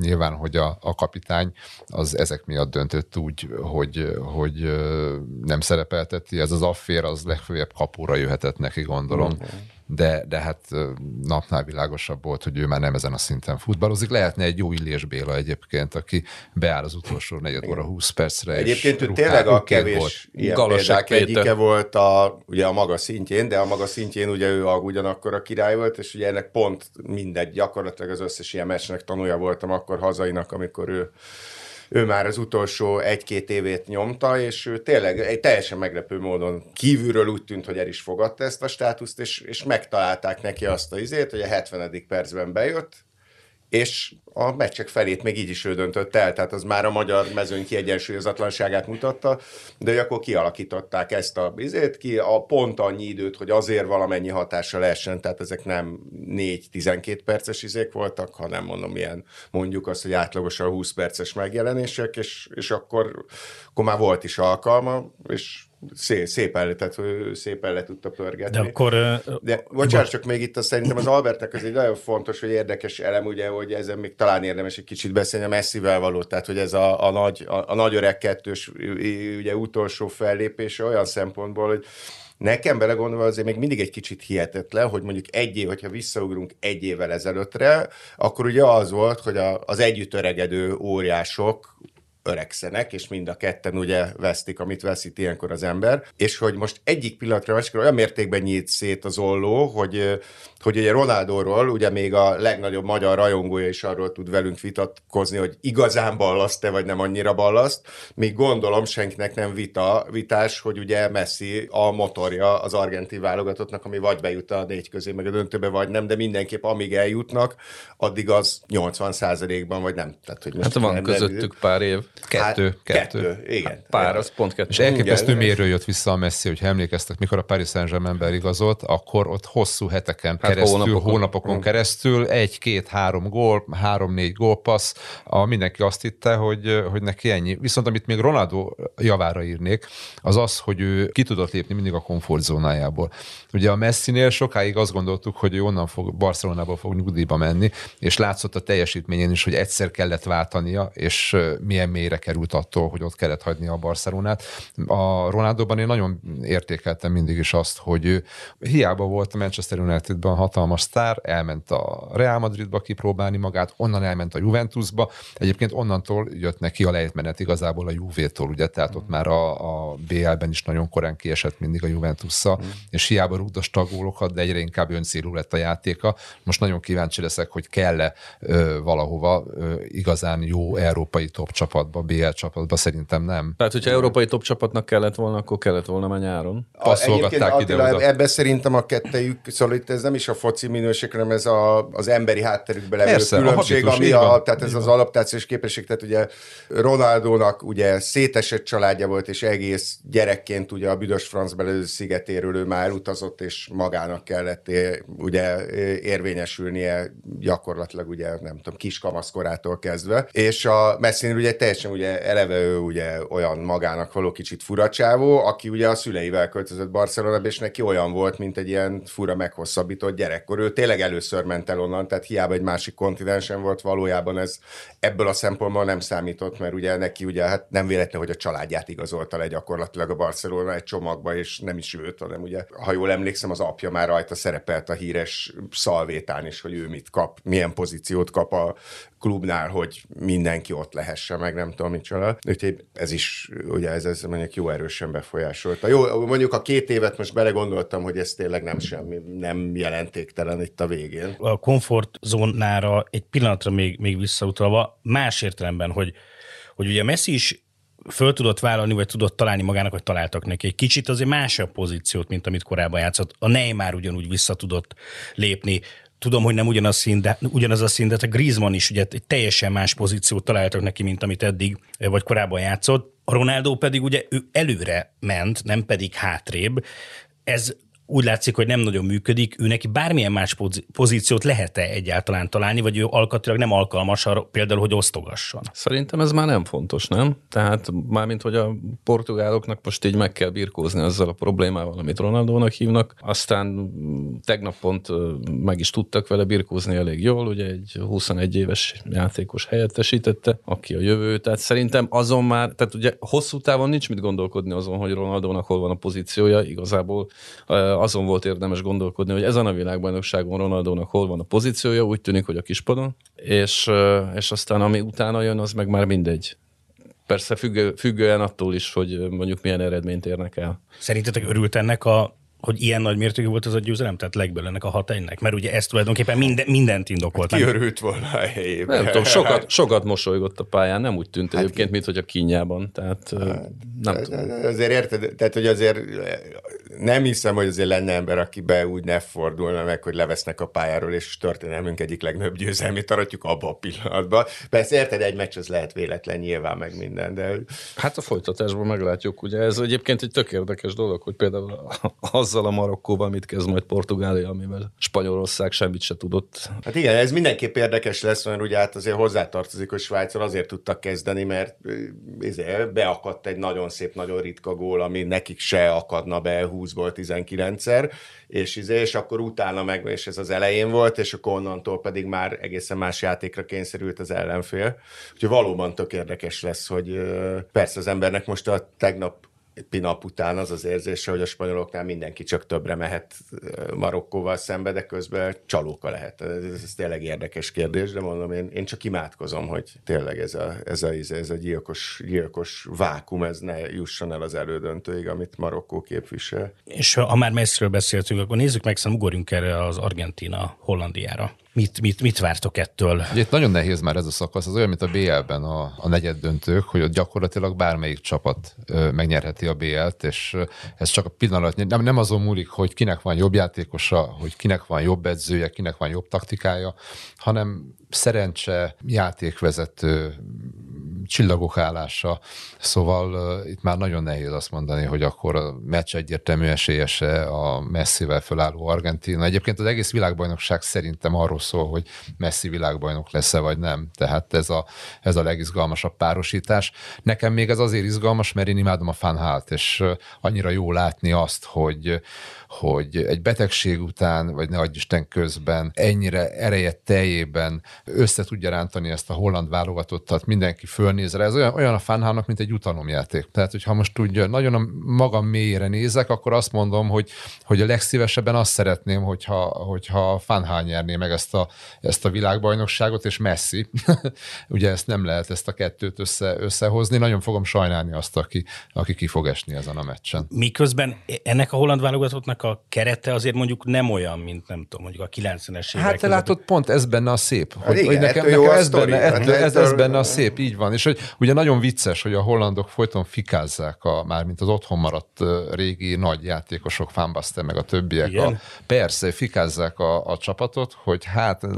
Nyilván, hogy a, a kapitány az ezek miatt döntött úgy, hogy, hogy nem szerepelteti. Ez az affér az legfőjebb kapura jöhetett neki, gondolom. Mm-hmm de, de hát napnál világosabb volt, hogy ő már nem ezen a szinten futballozik. Lehetne egy jó Illés Béla egyébként, aki beáll az utolsó negyed óra 20 percre. Egyébként ő tényleg a kevés volt. ilyen példák egyike volt a, ugye a maga szintjén, de a maga szintjén ugye ő a, ugyanakkor a király volt, és ugye ennek pont mindegy, gyakorlatilag az összes ilyen meccsnek tanulja voltam akkor hazainak, amikor ő ő már az utolsó egy-két évét nyomta, és ő tényleg egy teljesen meglepő módon kívülről úgy tűnt, hogy el is fogadta ezt a státuszt, és, és megtalálták neki azt a izét, hogy a 70. percben bejött, és a meccsek felét még így is ő döntött el, tehát az már a magyar mezőny kiegyensúlyozatlanságát mutatta, de akkor kialakították ezt a bizét ki, a pont annyi időt, hogy azért valamennyi hatása lehessen, tehát ezek nem 4-12 perces izék voltak, hanem mondom ilyen, mondjuk azt, hogy átlagosan 20 perces megjelenések, és, és akkor, akkor már volt is alkalma, és szép, szépen, tehát szépen le tudta pörgetni. De akkor... De bocsánat, csak még itt azt szerintem az Albertnek az egy nagyon fontos, hogy érdekes elem, ugye, hogy ezen még talán érdemes egy kicsit beszélni a messzivel való, tehát hogy ez a, a, nagy, a, a nagy öreg kettős ugye utolsó fellépése olyan szempontból, hogy Nekem belegondolva azért még mindig egy kicsit hihetetlen, hogy mondjuk egy év, hogyha visszaugrunk egy évvel ezelőttre, akkor ugye az volt, hogy a, az együtt öregedő óriások öregszenek, és mind a ketten ugye vesztik, amit veszít ilyenkor az ember, és hogy most egyik pillanatra másikra olyan mértékben nyílt szét az olló, hogy, hogy ugye Ronaldóról ugye még a legnagyobb magyar rajongója is arról tud velünk vitatkozni, hogy igazán ballaszt-e, vagy nem annyira ballaszt, míg gondolom senkinek nem vita, vitás, hogy ugye Messi a motorja az argentin válogatottnak, ami vagy bejut a négy közé, meg a döntőbe, vagy nem, de mindenképp amíg eljutnak, addig az 80 ban vagy nem. Tehát, hogy most hát van közöttük pár év. Kettő. Hát, kettő. kettő. Igen. Pár, az pont kettő. És elképesztő mérő jött vissza a Messi, hogy emlékeztek, mikor a Paris Saint-Germainben igazolt, akkor ott hosszú heteken hát keresztül, hónapokon, hónapokon keresztül, egy, két, három gól, három-négy gólpassz, a mindenki azt hitte, hogy, hogy neki ennyi. Viszont amit még Ronaldo javára írnék, az az, hogy ő ki tudott lépni mindig a komfortzónájából. Ugye a Messinél sokáig azt gondoltuk, hogy ő onnan fog, Barcelonából fog nyugdíjba menni, és látszott a teljesítményén is, hogy egyszer kellett váltania, és milyen mélyre került attól, hogy ott kellett hagyni a Barcelonát. A Ronaldoban én nagyon értékeltem mindig is azt, hogy ő hiába volt a Manchester Unitedban hatalmas sztár, elment a Real Madridba kipróbálni magát, onnan elment a Juventusba, egyébként onnantól jött neki a lejtmenet igazából a Juvétól, ugye, tehát ott már a, a BL-ben is nagyon korán kiesett mindig a juventus mm. és hiába rúgdosta a gólokat, de egyre inkább öncélú lett a játéka. Most nagyon kíváncsi leszek, hogy kell-e ö, valahova ö, igazán jó európai top csapatba, BL csapatba, szerintem nem. Tehát, hogyha európai top csapatnak kellett volna, akkor kellett volna már nyáron. Passzolgatták ide Ebben szerintem a kettejük, szóval itt ez nem is a foci minőség, hanem ez a, az emberi hátterükbe levő Persze, különbség, a habitus, ami a, tehát ez az adaptációs képesség, tehát ugye Ronaldónak ugye szétesett családja volt, és egész gyerekként ugye a Büdös Franz belőző szigetéről ő már utazott, és magának kellett ugye érvényesülnie gyakorlatilag ugye nem tudom, kiskamaszkorától kezdve. És a messi ugye teljesen ugye eleve ő ugye olyan magának való kicsit furacsávó, aki ugye a szüleivel költözött Barcelonába, és neki olyan volt, mint egy ilyen fura meghosszabbított gyerekkor. Ő tényleg először ment el onnan, tehát hiába egy másik kontinensen volt, valójában ez ebből a szempontból nem számított, mert ugye neki ugye hát nem véletlen, hogy a családját igazolta le gyakorlatilag a Barcelona egy csomagba, és nem is őt, hanem ugye, ha jól emlékszem, az apja már rajta szerepelt a híres szalvétán is, hogy ő mit kap, milyen pozíciót kap a klubnál, hogy mindenki ott lehesse, meg nem tudom micsoda. Úgyhogy ez is, ugye ez, ez mondjuk jó erősen befolyásolta. Jó, mondjuk a két évet most belegondoltam, hogy ez tényleg nem semmi, nem jelentéktelen itt a végén. A komfortzónára egy pillanatra még, még visszautalva, más értelemben, hogy, hogy ugye Messi is föl tudott vállalni, vagy tudott találni magának, vagy találtak neki egy kicsit azért más a pozíciót, mint amit korábban játszott. A Neymar ugyanúgy vissza tudott lépni. Tudom, hogy nem ugyanaz, szín, de, ugyanaz a szín, de a Griezmann is ugye egy teljesen más pozíciót találtak neki, mint amit eddig vagy korábban játszott. A Ronaldo pedig ugye ő előre ment, nem pedig hátrébb. Ez úgy látszik, hogy nem nagyon működik, ő neki bármilyen más pozíciót lehet-e egyáltalán találni, vagy ő alkatilag nem alkalmas arra például, hogy osztogasson? Szerintem ez már nem fontos, nem? Tehát mármint, hogy a portugáloknak most így meg kell birkózni azzal a problémával, amit Ronaldónak hívnak, aztán tegnap pont meg is tudtak vele birkózni elég jól, ugye egy 21 éves játékos helyettesítette, aki a jövő, tehát szerintem azon már, tehát ugye hosszú távon nincs mit gondolkodni azon, hogy Ronaldónak hol van a pozíciója, igazából azon volt érdemes gondolkodni, hogy ezen a világbajnokságon Ronaldónak hol van a pozíciója, úgy tűnik, hogy a kispadon, és, és aztán ami utána jön, az meg már mindegy. Persze függő, függően attól is, hogy mondjuk milyen eredményt érnek el. Szerintetek örült ennek a hogy ilyen nagy mértékű volt az a győzelem, tehát legből ennek a hat egynek? Mert ugye ez tulajdonképpen minden, mindent indokolt. Hát kiörült volna a helyében. Nem tudom, sokat, sokat mosolygott a pályán, nem úgy tűnt hát, egyébként, mint hogy a kínjában. Tehát hát, nem tudom. Azért érted, tehát hogy azért nem hiszem, hogy azért lenne ember, akibe úgy ne fordulna meg, hogy levesznek a pályáról, és történelmünk egyik legnagyobb győzelmét aratjuk abba a pillanatban. Persze érted, egy meccs az lehet véletlen nyilván, meg minden, de... Hát a folytatásban meglátjuk, ugye ez egyébként egy tök érdekes dolog, hogy például azzal a Marokkóval mit kezd majd Portugália, amivel Spanyolország semmit se tudott. Hát igen, ez mindenképp érdekes lesz, mert ugye hát azért hozzátartozik, hogy Svájcol azért tudtak kezdeni, mert izé, beakadt egy nagyon szép, nagyon ritka gól, ami nekik se akadna be 20-ból 19-szer, és, izé, és akkor utána meg, és ez az elején volt, és akkor onnantól pedig már egészen más játékra kényszerült az ellenfél. Úgyhogy valóban tök érdekes lesz, hogy persze az embernek most a tegnap pinap után az az érzése, hogy a spanyoloknál mindenki csak többre mehet Marokkóval szembe, de közben csalóka lehet. Ez, ez tényleg érdekes kérdés, de mondom, én, én csak imádkozom, hogy tényleg ez a, ez a, ez a gyilkos, gyilkos vákum, ez ne jusson el az elődöntőig, amit Marokkó képvisel. És ha már messziről beszéltünk, akkor nézzük meg, szóval ugorjunk erre az Argentina Hollandiára. Mit, mit, mit vártok ettől? Ugye itt nagyon nehéz már ez a szakasz, az olyan, mint a BL-ben a, a negyed döntők, hogy ott gyakorlatilag bármelyik csapat ö, megnyerheti a BL-t, és ez csak a pillanat, nem, nem azon múlik, hogy kinek van jobb játékosa, hogy kinek van jobb edzője, kinek van jobb taktikája, hanem szerencse, játékvezető, csillagok állása. Szóval itt már nagyon nehéz azt mondani, hogy akkor a meccs egyértelmű esélyese a messzivel fölálló Argentina. Egyébként az egész világbajnokság szerintem arról szól, hogy Messi világbajnok lesz-e vagy nem. Tehát ez a, ez a legizgalmasabb párosítás. Nekem még ez azért izgalmas, mert én imádom a fanhált, és annyira jó látni azt, hogy, hogy egy betegség után, vagy ne adj Isten közben ennyire ereje teljében össze tudja rántani ezt a holland válogatottat, mindenki fölnéz rá. Ez olyan, olyan a fanhának, mint egy jutalomjáték. Tehát, hogyha most úgy nagyon a magam mélyére nézek, akkor azt mondom, hogy, hogy a legszívesebben azt szeretném, hogyha, hogyha fanhál nyerné meg ezt a, ezt a világbajnokságot, és Messi. Ugye ezt nem lehet ezt a kettőt össze, összehozni. Nagyon fogom sajnálni azt, aki, aki ki fog esni ezen a meccsen. Miközben ennek a holland válogatottnak a kerete azért mondjuk nem olyan, mint nem tudom, mondjuk a 90-es évek. Hát te látod, pont ez benne a szép. Hogy, igen, hogy nekem, nekem a ez, sztori. benne, Hát ettől, ez, ez ettől- benne a szép, így van. És hogy ugye nagyon vicces, hogy a hollandok folyton fikázzák, a, már mint az otthon maradt régi nagy játékosok, Fanbasten meg a többiek. Igen. A, persze, fikázzák a, a csapatot, hogy hát ez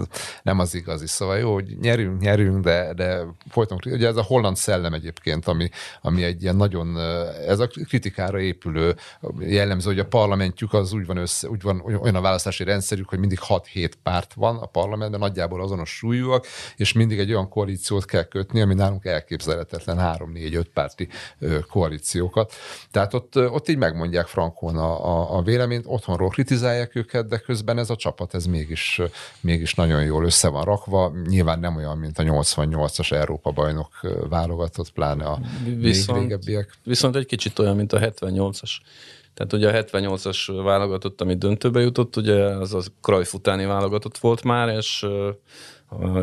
nem az igazi. Szóval jó, hogy nyerünk, nyerünk, de, de folyton, ugye ez a holland szellem egyébként, ami, ami egy ilyen nagyon, ez a kritikára épülő jellemző, hogy a parlamentjük az úgy van össze, úgy van olyan a választási rendszerük, hogy mindig 6-7 párt van a parlamentben, nagyjából azonos súlyúak, és mindig egy olyan koalíciót kell kötni, ami nálunk elképzelhetetlen 3-4-5 párti koalíciókat. Tehát ott, ott így megmondják frankon a, a, a véleményt, otthonról kritizálják őket, de közben ez a csapat, ez mégis, mégis nagyon jól össze van rakva. Nyilván nem olyan, mint a 88-as Európa bajnok válogatott, pláne a Viszont- régebbiek. Viszont egy kicsit olyan, mint a 78-as. Tehát ugye a 78-as válogatott, ami döntőbe jutott, ugye az az Cruyff utáni válogatott volt már, és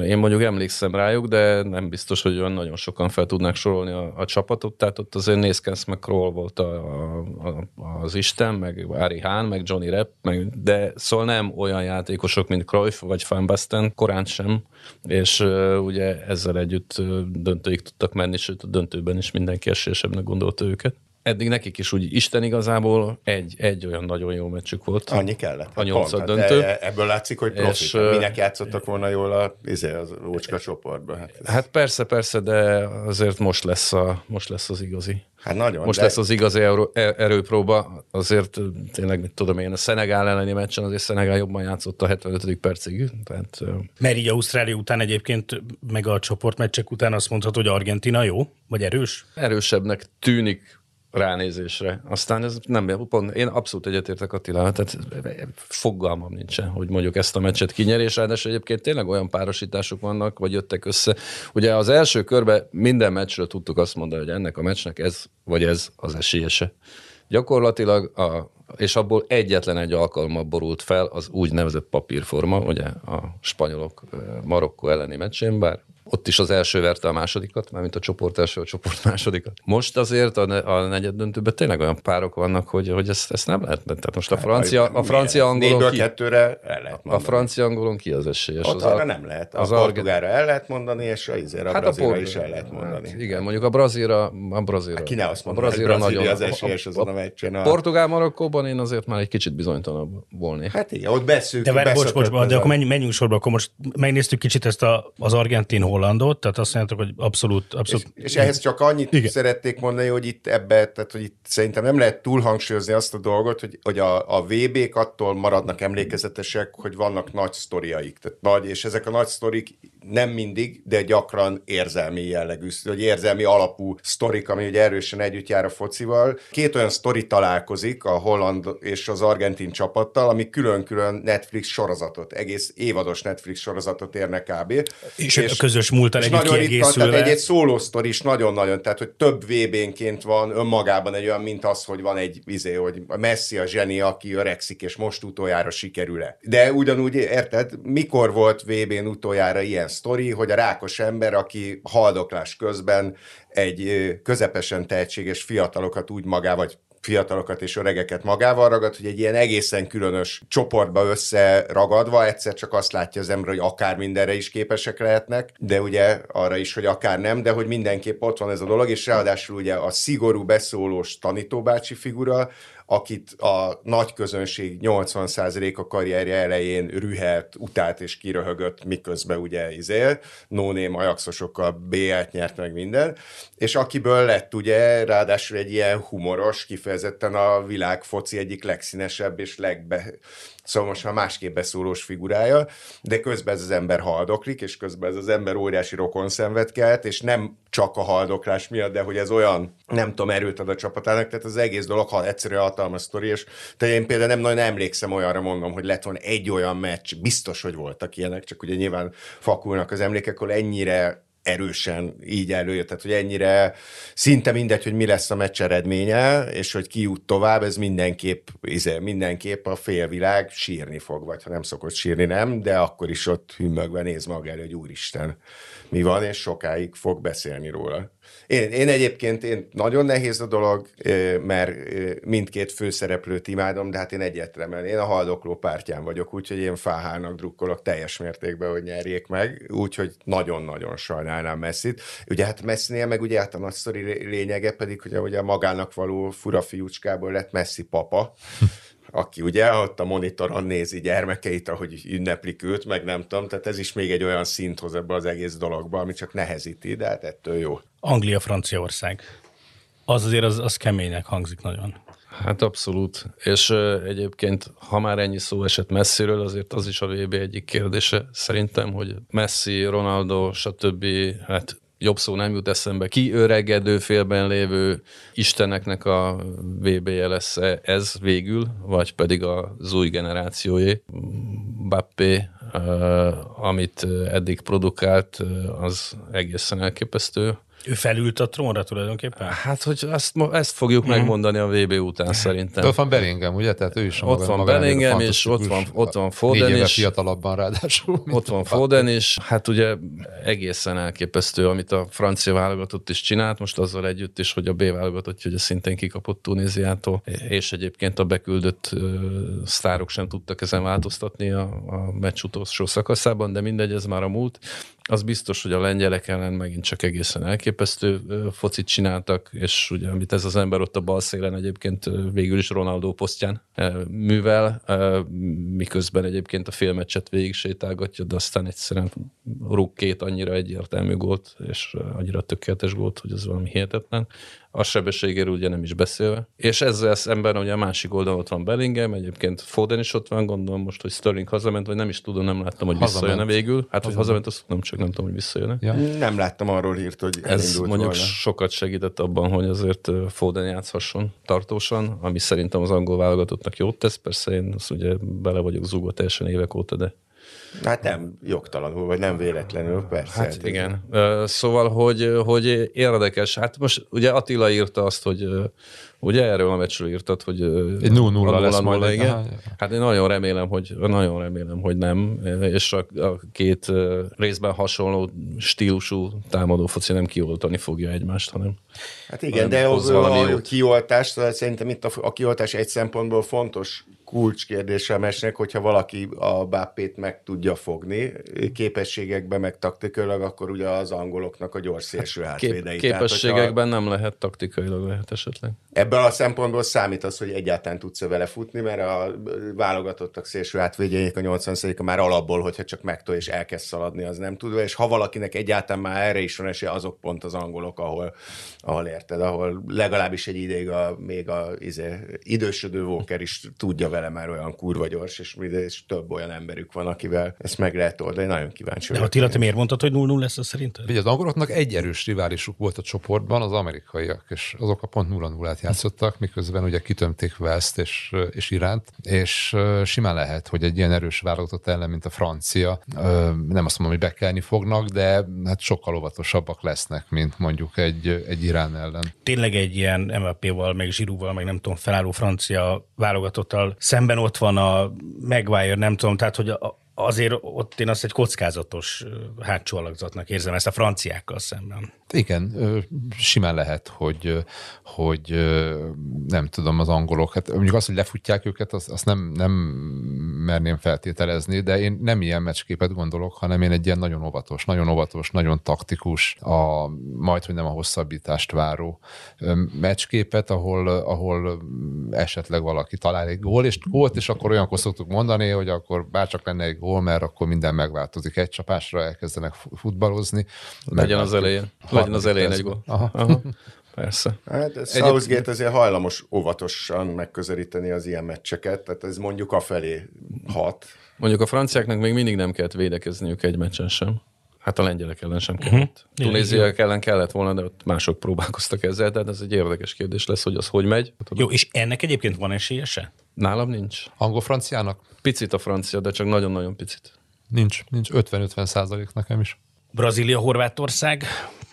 én mondjuk emlékszem rájuk, de nem biztos, hogy olyan nagyon sokan fel tudnák sorolni a, a csapatot, tehát ott azért Nézkensz meg Kroll volt a, a, a, az Isten, meg Ari Hahn, meg Johnny Rep, meg, de szóval nem olyan játékosok, mint Cruyff vagy Van Basten, korán sem, és ö, ugye ezzel együtt döntőig tudtak menni, sőt a döntőben is mindenki esélyesebbnek gondolta őket. Eddig nekik is úgy Isten igazából egy, egy olyan nagyon jó meccsük volt. Annyi kellett. A nyolcad Pont, döntő. e- Ebből látszik, hogy profit. És, Minek játszottak volna jól a, izé, az ócska csoportban? Hát, Hát persze, persze, de azért most lesz, a, most lesz az igazi. hát nagyon. Most de, lesz az igazi erő, erőpróba. Azért tényleg, mit tudom én, a Szenegál elleni meccsen azért Szenegál jobban játszott a 75. percig. Tehát Mert így Ausztrália után egyébként, meg a csoportmeccsek után azt mondhatod, hogy Argentina jó, vagy erős? erősebbnek tűnik ránézésre. Aztán ez nem, pont, én abszolút egyetértek Attilával, tehát fogalmam nincsen, hogy mondjuk ezt a meccset kinyer, és ráadásul egyébként tényleg olyan párosítások vannak, vagy jöttek össze. Ugye az első körben minden meccsről tudtuk azt mondani, hogy ennek a meccsnek ez, vagy ez az esélyese. Gyakorlatilag, a, és abból egyetlen egy alkalommal borult fel az úgynevezett papírforma, ugye a spanyolok ö, Marokkó elleni meccsén, bár ott is az első verte a másodikat, mármint a csoport első, a csoport másodikat. Most azért a, ne, a negyed döntőben tényleg olyan párok vannak, hogy, hogy ezt, ezt nem lehet. Tehát most a francia, a francia angolon ki, kettőre el lehet a mondani. francia angolon ki az esélyes? Ott az arra a, nem lehet. A az portugálra el lehet mondani, és a, izére, a Hát a brazilra por- is el lehet mondani. Hát igen, mondjuk a brazilra, a brazilra. Hát ki ne azt a mondaná, hogy brazilra nagyon. az esélyes azon a meccsen. A... Portugál Marokkóban én azért már egy kicsit bizonytalanabb volnék. Hát igen, ott beszűk. De várj, bocs, bocs, de a- akkor menjünk, menjünk sorba, akkor most megnéztük kicsit ezt a, az argentin hollandot, tehát azt mondjátok, hogy abszolút, abszolút És, és ehhez csak annyit Igen. Szerették mondani, hogy itt ebbe, tehát hogy itt szerintem nem lehet túl hangsúlyozni azt a dolgot, hogy, hogy a, a VB-k attól maradnak emlékezetesek, hogy vannak nagy sztoriaik. Tehát nagy, és ezek a nagy sztorik nem mindig, de gyakran érzelmi jellegű, vagy érzelmi alapú sztorik, ami ugye erősen együtt jár a focival. Két olyan sztori találkozik a holland és az argentin csapattal, ami külön-külön Netflix sorozatot, egész évados Netflix sorozatot érnek kb. és, és közös közös múltal és együtt nagyon ritka, tehát kiegészülve. egy, egy szóló is nagyon-nagyon, tehát hogy több VB-nként van önmagában egy olyan, mint az, hogy van egy izé, hogy Messi a zseni, aki öregszik, és most utoljára sikerül-e. De ugyanúgy, érted, mikor volt VB-n utoljára ilyen sztori, hogy a rákos ember, aki haldoklás közben egy közepesen tehetséges fiatalokat úgy magá, vagy fiatalokat és öregeket magával ragad, hogy egy ilyen egészen különös csoportba összeragadva egyszer csak azt látja az ember, hogy akár mindenre is képesek lehetnek, de ugye arra is, hogy akár nem, de hogy mindenképp ott van ez a dolog, és ráadásul ugye a szigorú beszólós tanítóbácsi figura, akit a nagy közönség 80%-a karrierje elején rühelt, utált és kiröhögött, miközben ugye izél, no-name ajaxosokkal B-et nyert meg minden, és akiből lett ugye ráadásul egy ilyen humoros, kifejezetten a világ foci egyik legszínesebb és legbe, szóval most már másképp beszólós figurája, de közben ez az ember haldoklik, és közben ez az ember óriási rokon szenved kelt, és nem csak a haldoklás miatt, de hogy ez olyan, nem tudom, erőt ad a csapatának, tehát az egész dolog ha egyszerűen hatalmas sztori, és te én például nem nagyon emlékszem olyanra mondom, hogy lett volna egy olyan meccs, biztos, hogy voltak ilyenek, csak ugye nyilván fakulnak az emlékek, ahol ennyire erősen így előjött, tehát hogy ennyire szinte mindegy, hogy mi lesz a meccs eredménye, és hogy ki jut tovább, ez mindenképp, izé, mindenképp a félvilág sírni fog, vagy ha nem szokott sírni, nem, de akkor is ott hümmögve néz maga elő, hogy úristen, mi van, és sokáig fog beszélni róla. Én, én egyébként én nagyon nehéz a dolog, mert mindkét főszereplőt imádom, de hát én egyetlen, én a haldokló pártján vagyok, úgyhogy én Fáhának drukkolok teljes mértékben, hogy nyerjék meg, úgyhogy nagyon-nagyon sajnálnám Messit. Ugye hát Messinél meg ugye hát a nagy lényege pedig, hogy ugye magának való fura fiúcskából lett Messi papa, aki ugye ott a monitoron nézi gyermekeit, ahogy ünneplik őt, meg nem tudom, tehát ez is még egy olyan szint hoz ebbe az egész dologba, ami csak nehezíti, de hát ettől jó. Anglia, Franciaország. Az azért az, az keménynek hangzik nagyon. Hát abszolút. És uh, egyébként, ha már ennyi szó esett Messiről, azért az is a VB egyik kérdése szerintem, hogy Messi, Ronaldo, stb. hát jobb szó nem jut eszembe, kiöregedő félben lévő isteneknek a VB-je lesz -e ez végül, vagy pedig az új generációé. Bappé, amit eddig produkált, az egészen elképesztő. Ő felült a trónra tulajdonképpen? Hát, hogy azt, ezt fogjuk megmondani a VB után szerintem. De ott van Bellingham, ugye? Tehát ő is Ott maga- van maga Bellingham, és ott van- ott van négy Foden éve is. fiatalabban ráadásul. Ott van Foden is, hát ugye egészen elképesztő, amit a francia válogatott is csinált, most azzal együtt is, hogy a B válogatott ugye szintén kikapott Tunéziától, és egyébként a beküldött ö, sztárok sem tudtak ezen változtatni a, a meccs utolsó szakaszában, de mindegy, ez már a múlt. Az biztos, hogy a lengyelek ellen megint csak egészen elképesztő focit csináltak, és ugye amit ez az ember ott a bal szélen egyébként végül is Ronaldo posztján művel, miközben egyébként a félmeccset végig sétálgatja, de aztán egyszerűen rúg két annyira egyértelmű gólt, és annyira tökéletes gólt, hogy az valami hihetetlen. A sebességéről ugye nem is beszélve. És ezzel szemben ugye a másik oldalon ott van Bellingham, egyébként Foden is ott van, gondolom most, hogy Sterling hazament, vagy nem is tudom, nem láttam, hogy Hazament. visszajön végül. Hát, hogy hazament, azt tudom, csak nem tudom, hogy visszajön Ja. Nem láttam arról hírt, hogy ez mondjuk volna. sokat segített abban, hogy azért Foden játszhasson tartósan, ami szerintem az angol válogatottnak jót tesz. Persze én azt ugye bele vagyok zúgva teljesen évek óta, de Hát nem jogtalanul, vagy nem véletlenül, persze. Hát igen. Ö, Szóval, hogy, hogy érdekes. Hát most ugye Attila írta azt, hogy ugye erről a meccsről írtad, hogy Egy 0-0 a lesz 0-0, majd igen. Hát én nagyon remélem, hogy nagyon remélem, hogy nem, és a, a két részben hasonló stílusú támadó foci nem kioltani fogja egymást, hanem Hát igen, de hoz a, valami a kioltás, szóval szerintem itt a, a kioltás egy szempontból fontos kulcskérdése a mesnek, hogyha valaki a Bappét meg tudja fogni képességekben, meg taktikailag, akkor ugye az angoloknak a gyors szélső kép, hátvédei. Tehát, képességekben nem lehet taktikailag lehet esetleg. ebből a szempontból számít az, hogy egyáltalán tudsz vele futni, mert a válogatottak szélső hátvédjeinek a 80 a már alapból, hogyha csak megtol és elkezd szaladni, az nem tud, és ha valakinek egyáltalán már erre is van esélye, azok pont az angolok, ahol, ahol érted, ahol legalábbis egy ideig a, még a izé, idősödő Walker is tudja vele már olyan kurva gyors, és, és több olyan emberük van, akivel ezt meg lehet oldani. Nagyon kíváncsi De vagyok. Attila, te miért mondtad, hogy 0-0 lesz az szerinted? Ugye az angoloknak egy erős riválisuk volt a csoportban, az amerikaiak, és azok a pont 0 0 játszottak játszottak, miközben ugye kitömték West és, és Iránt, és simán lehet, hogy egy ilyen erős válogatott ellen, mint a francia, nem azt mondom, hogy bekelni fognak, de hát sokkal óvatosabbak lesznek, mint mondjuk egy, egy Irán ellen. Tényleg egy ilyen MVP-val, meg Zsirúval, meg nem tudom, felálló francia válogatottal szemben ott van a Maguire, nem tudom, tehát hogy a, azért ott én azt egy kockázatos hátsó alakzatnak érzem ezt a franciákkal szemben. Igen, simán lehet, hogy, hogy nem tudom, az angolok, hát mondjuk azt, hogy lefutják őket, azt, azt nem, nem merném feltételezni, de én nem ilyen meccsképet gondolok, hanem én egy ilyen nagyon óvatos, nagyon óvatos, nagyon taktikus, a, majd, hogy nem a hosszabbítást váró meccsképet, ahol, ahol esetleg valaki talál egy gól, és gólt, és akkor olyankor szoktuk mondani, hogy akkor bárcsak lenne egy gól, mert akkor minden megváltozik. Egy csapásra elkezdenek futballozni. Legyen az elején. Legyen az elején egy gól. Aha. Aha. Persze. Hát Southgate azért hajlamos óvatosan megközelíteni az ilyen meccseket, tehát ez mondjuk a felé hat. Mondjuk a franciáknak még mindig nem kellett védekezniük egy meccsen sem. Hát a lengyelek ellen sem kellett. Uh-huh. Tunéziak ellen kellett volna, de ott mások próbálkoztak ezzel, tehát ez egy érdekes kérdés lesz, hogy az hogy megy. Jó, és ennek egyébként van esélyese? Nálam nincs. Angol-franciának? Picit a francia, de csak nagyon-nagyon picit. Nincs, nincs 50-50 százalék nekem is. Brazília, Horvátország.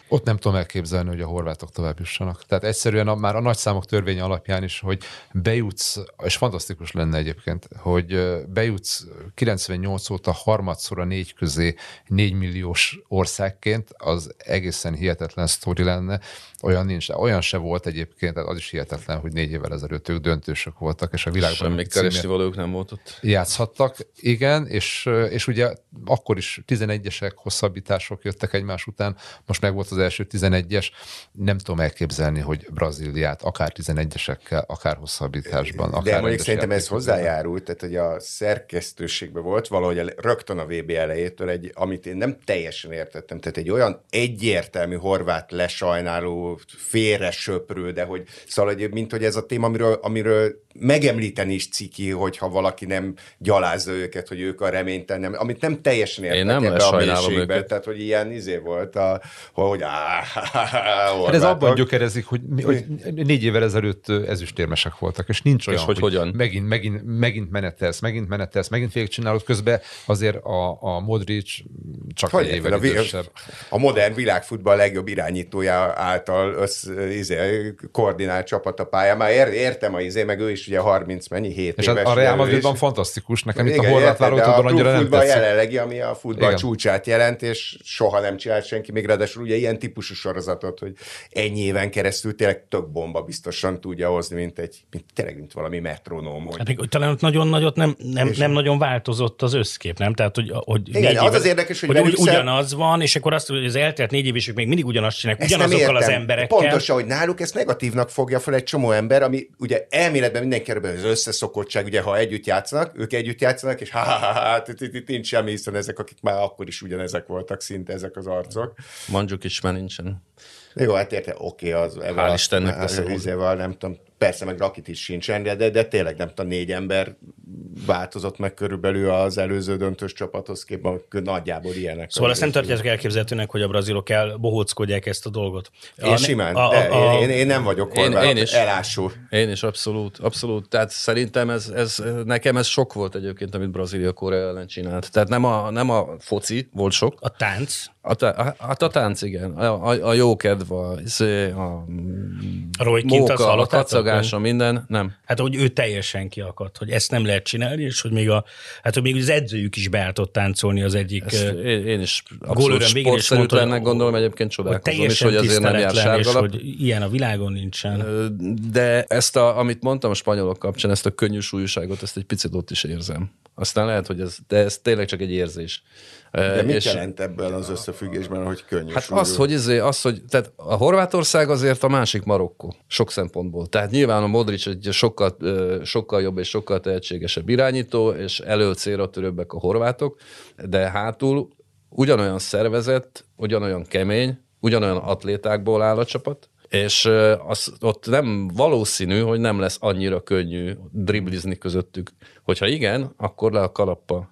Ott nem tudom elképzelni, hogy a horvátok tovább jussanak. Tehát egyszerűen a, már a nagyszámok törvénye alapján is, hogy bejutsz, és fantasztikus lenne egyébként, hogy bejutsz 98 óta harmadszor a négy közé 4 milliós országként, az egészen hihetetlen sztori lenne. Olyan nincs, olyan se volt egyébként, tehát az is hihetetlen, hogy négy évvel ezelőtt ők döntősök voltak, és a világban Semmi keresni valók nem volt ott. Játszhattak, igen, és, és ugye akkor is 11-esek, hosszabbítások jöttek egymás után, most meg volt az első 11-es, nem tudom elképzelni, hogy Brazíliát akár 11-esekkel, akár hosszabbításban, akár De mondjuk szerintem ez hozzájárult, tehát hogy a szerkesztőségben volt valahogy rögtön a VB elejétől egy, amit én nem teljesen értettem, tehát egy olyan egyértelmű horvát lesajnáló, félre söprő, de hogy szóval, hogy, mint hogy ez a téma, amiről, amiről megemlíteni is ciki, hogyha valaki nem gyalázza őket, hogy ők a reménytelen, amit nem teljesen értettem Én nem ebbe a mélységbe, őket. tehát hogy ilyen izé volt, a, hogy áh, Hát ez abban gyökerezik, hogy, mi- hogy négy évvel ezelőtt ezüstérmesek voltak, és nincs olyan, És hogy hogyan? Megint, megint, megint menetelsz, megint menetelsz, megint végigcsinálod, közben azért a, a Modric csak Hogy egy évvel a, a modern világfutball legjobb irányítója által össz, izé, koordinált csapat a pályán. Már ér, értem a izé, meg ő is ugye 30 mennyi, 7 És éves. a, a Real Madridban fantasztikus, nekem itt a Igen, horvát a annyira nem futball tetszik. jelenlegi, ami a futball Igen. csúcsát jelent, és soha nem csinált senki, még ráadásul ugye ilyen típusú sorozatot, hogy ennyi éven keresztül tényleg tök bomba biztosan tudja hozni, mint egy, mint, tényleg mint valami metronóm. Hogy... Hát még talán ott nagyon nagyot nem, nem, És- nem nagyon változott az összkép, nem? Tehát, hogy, hogy Igen, négy az éve- az érdekes, hogy hogy szem- ugyanaz van, és akkor azt, hogy az eltelt négy év, és még mindig ugyanazt csinálják, ugyanazokkal az értem. Emberekkel. Pontosan, hogy náluk ezt negatívnak fogja fel egy csomó ember, ami ugye elméletben mindenki erről az összeszokottság, ugye ha együtt játszanak, ők együtt játszanak, és ha ha ha ha itt- itt- itt nincs semmi, hiszen ezek, akik már akkor is ugyanezek voltak szinte ezek az arcok. Mondjuk is már nincsen. Jó, hát érte, oké, az Hál' Istennek az, az, nem tudom, persze meg Rakit is sincsen, de, de, tényleg nem tudom, négy ember változott meg körülbelül az előző döntős csapathoz képest, nagyjából ilyenek. Szóval azt nem tartjátok elképzelhetőnek, hogy a brazilok elbohóckodják ezt a dolgot. Én simán, de én, én, nem vagyok Én- horvát, én is. elásó. Én is abszolút, abszolút. Tehát szerintem ez, ez, nekem ez sok volt egyébként, amit Brazília Korea ellen csinált. Tehát nem a, nem a foci volt sok, A tánc, a, tá- a, hát a tánc, igen. A, a, a jó kedv, a, izé, a, a Roy móka, a kacagása, minden, nem. Hát, hogy ő teljesen kiakadt, hogy ezt nem lehet csinálni, és hogy még, a, hát, hogy még az edzőjük is beálltott táncolni az egyik Ezt én, én is abszolút sportszerűtlennek gondolom, egyébként hogy csodálkozom is, hogy azért nem jár és sárgalap. hogy ilyen a világon nincsen. De ezt, a, amit mondtam a spanyolok kapcsán, ezt a könnyű súlyúságot, ezt egy picit ott is érzem. Aztán lehet, hogy ez, de ez tényleg csak egy érzés. De mit jelent ebben az összefüggésben, hogy könnyű Hát az, hogy, izé, az, hogy tehát a Horvátország azért a másik Marokkó, sok szempontból. Tehát nyilván a Modric egy sokkal, sokkal jobb és sokkal tehetségesebb irányító, és elő célra törőbbek a horvátok, de hátul ugyanolyan szervezett, ugyanolyan kemény, ugyanolyan atlétákból áll a csapat, és az, ott nem valószínű, hogy nem lesz annyira könnyű driblizni közöttük. Hogyha igen, akkor le a kalappa.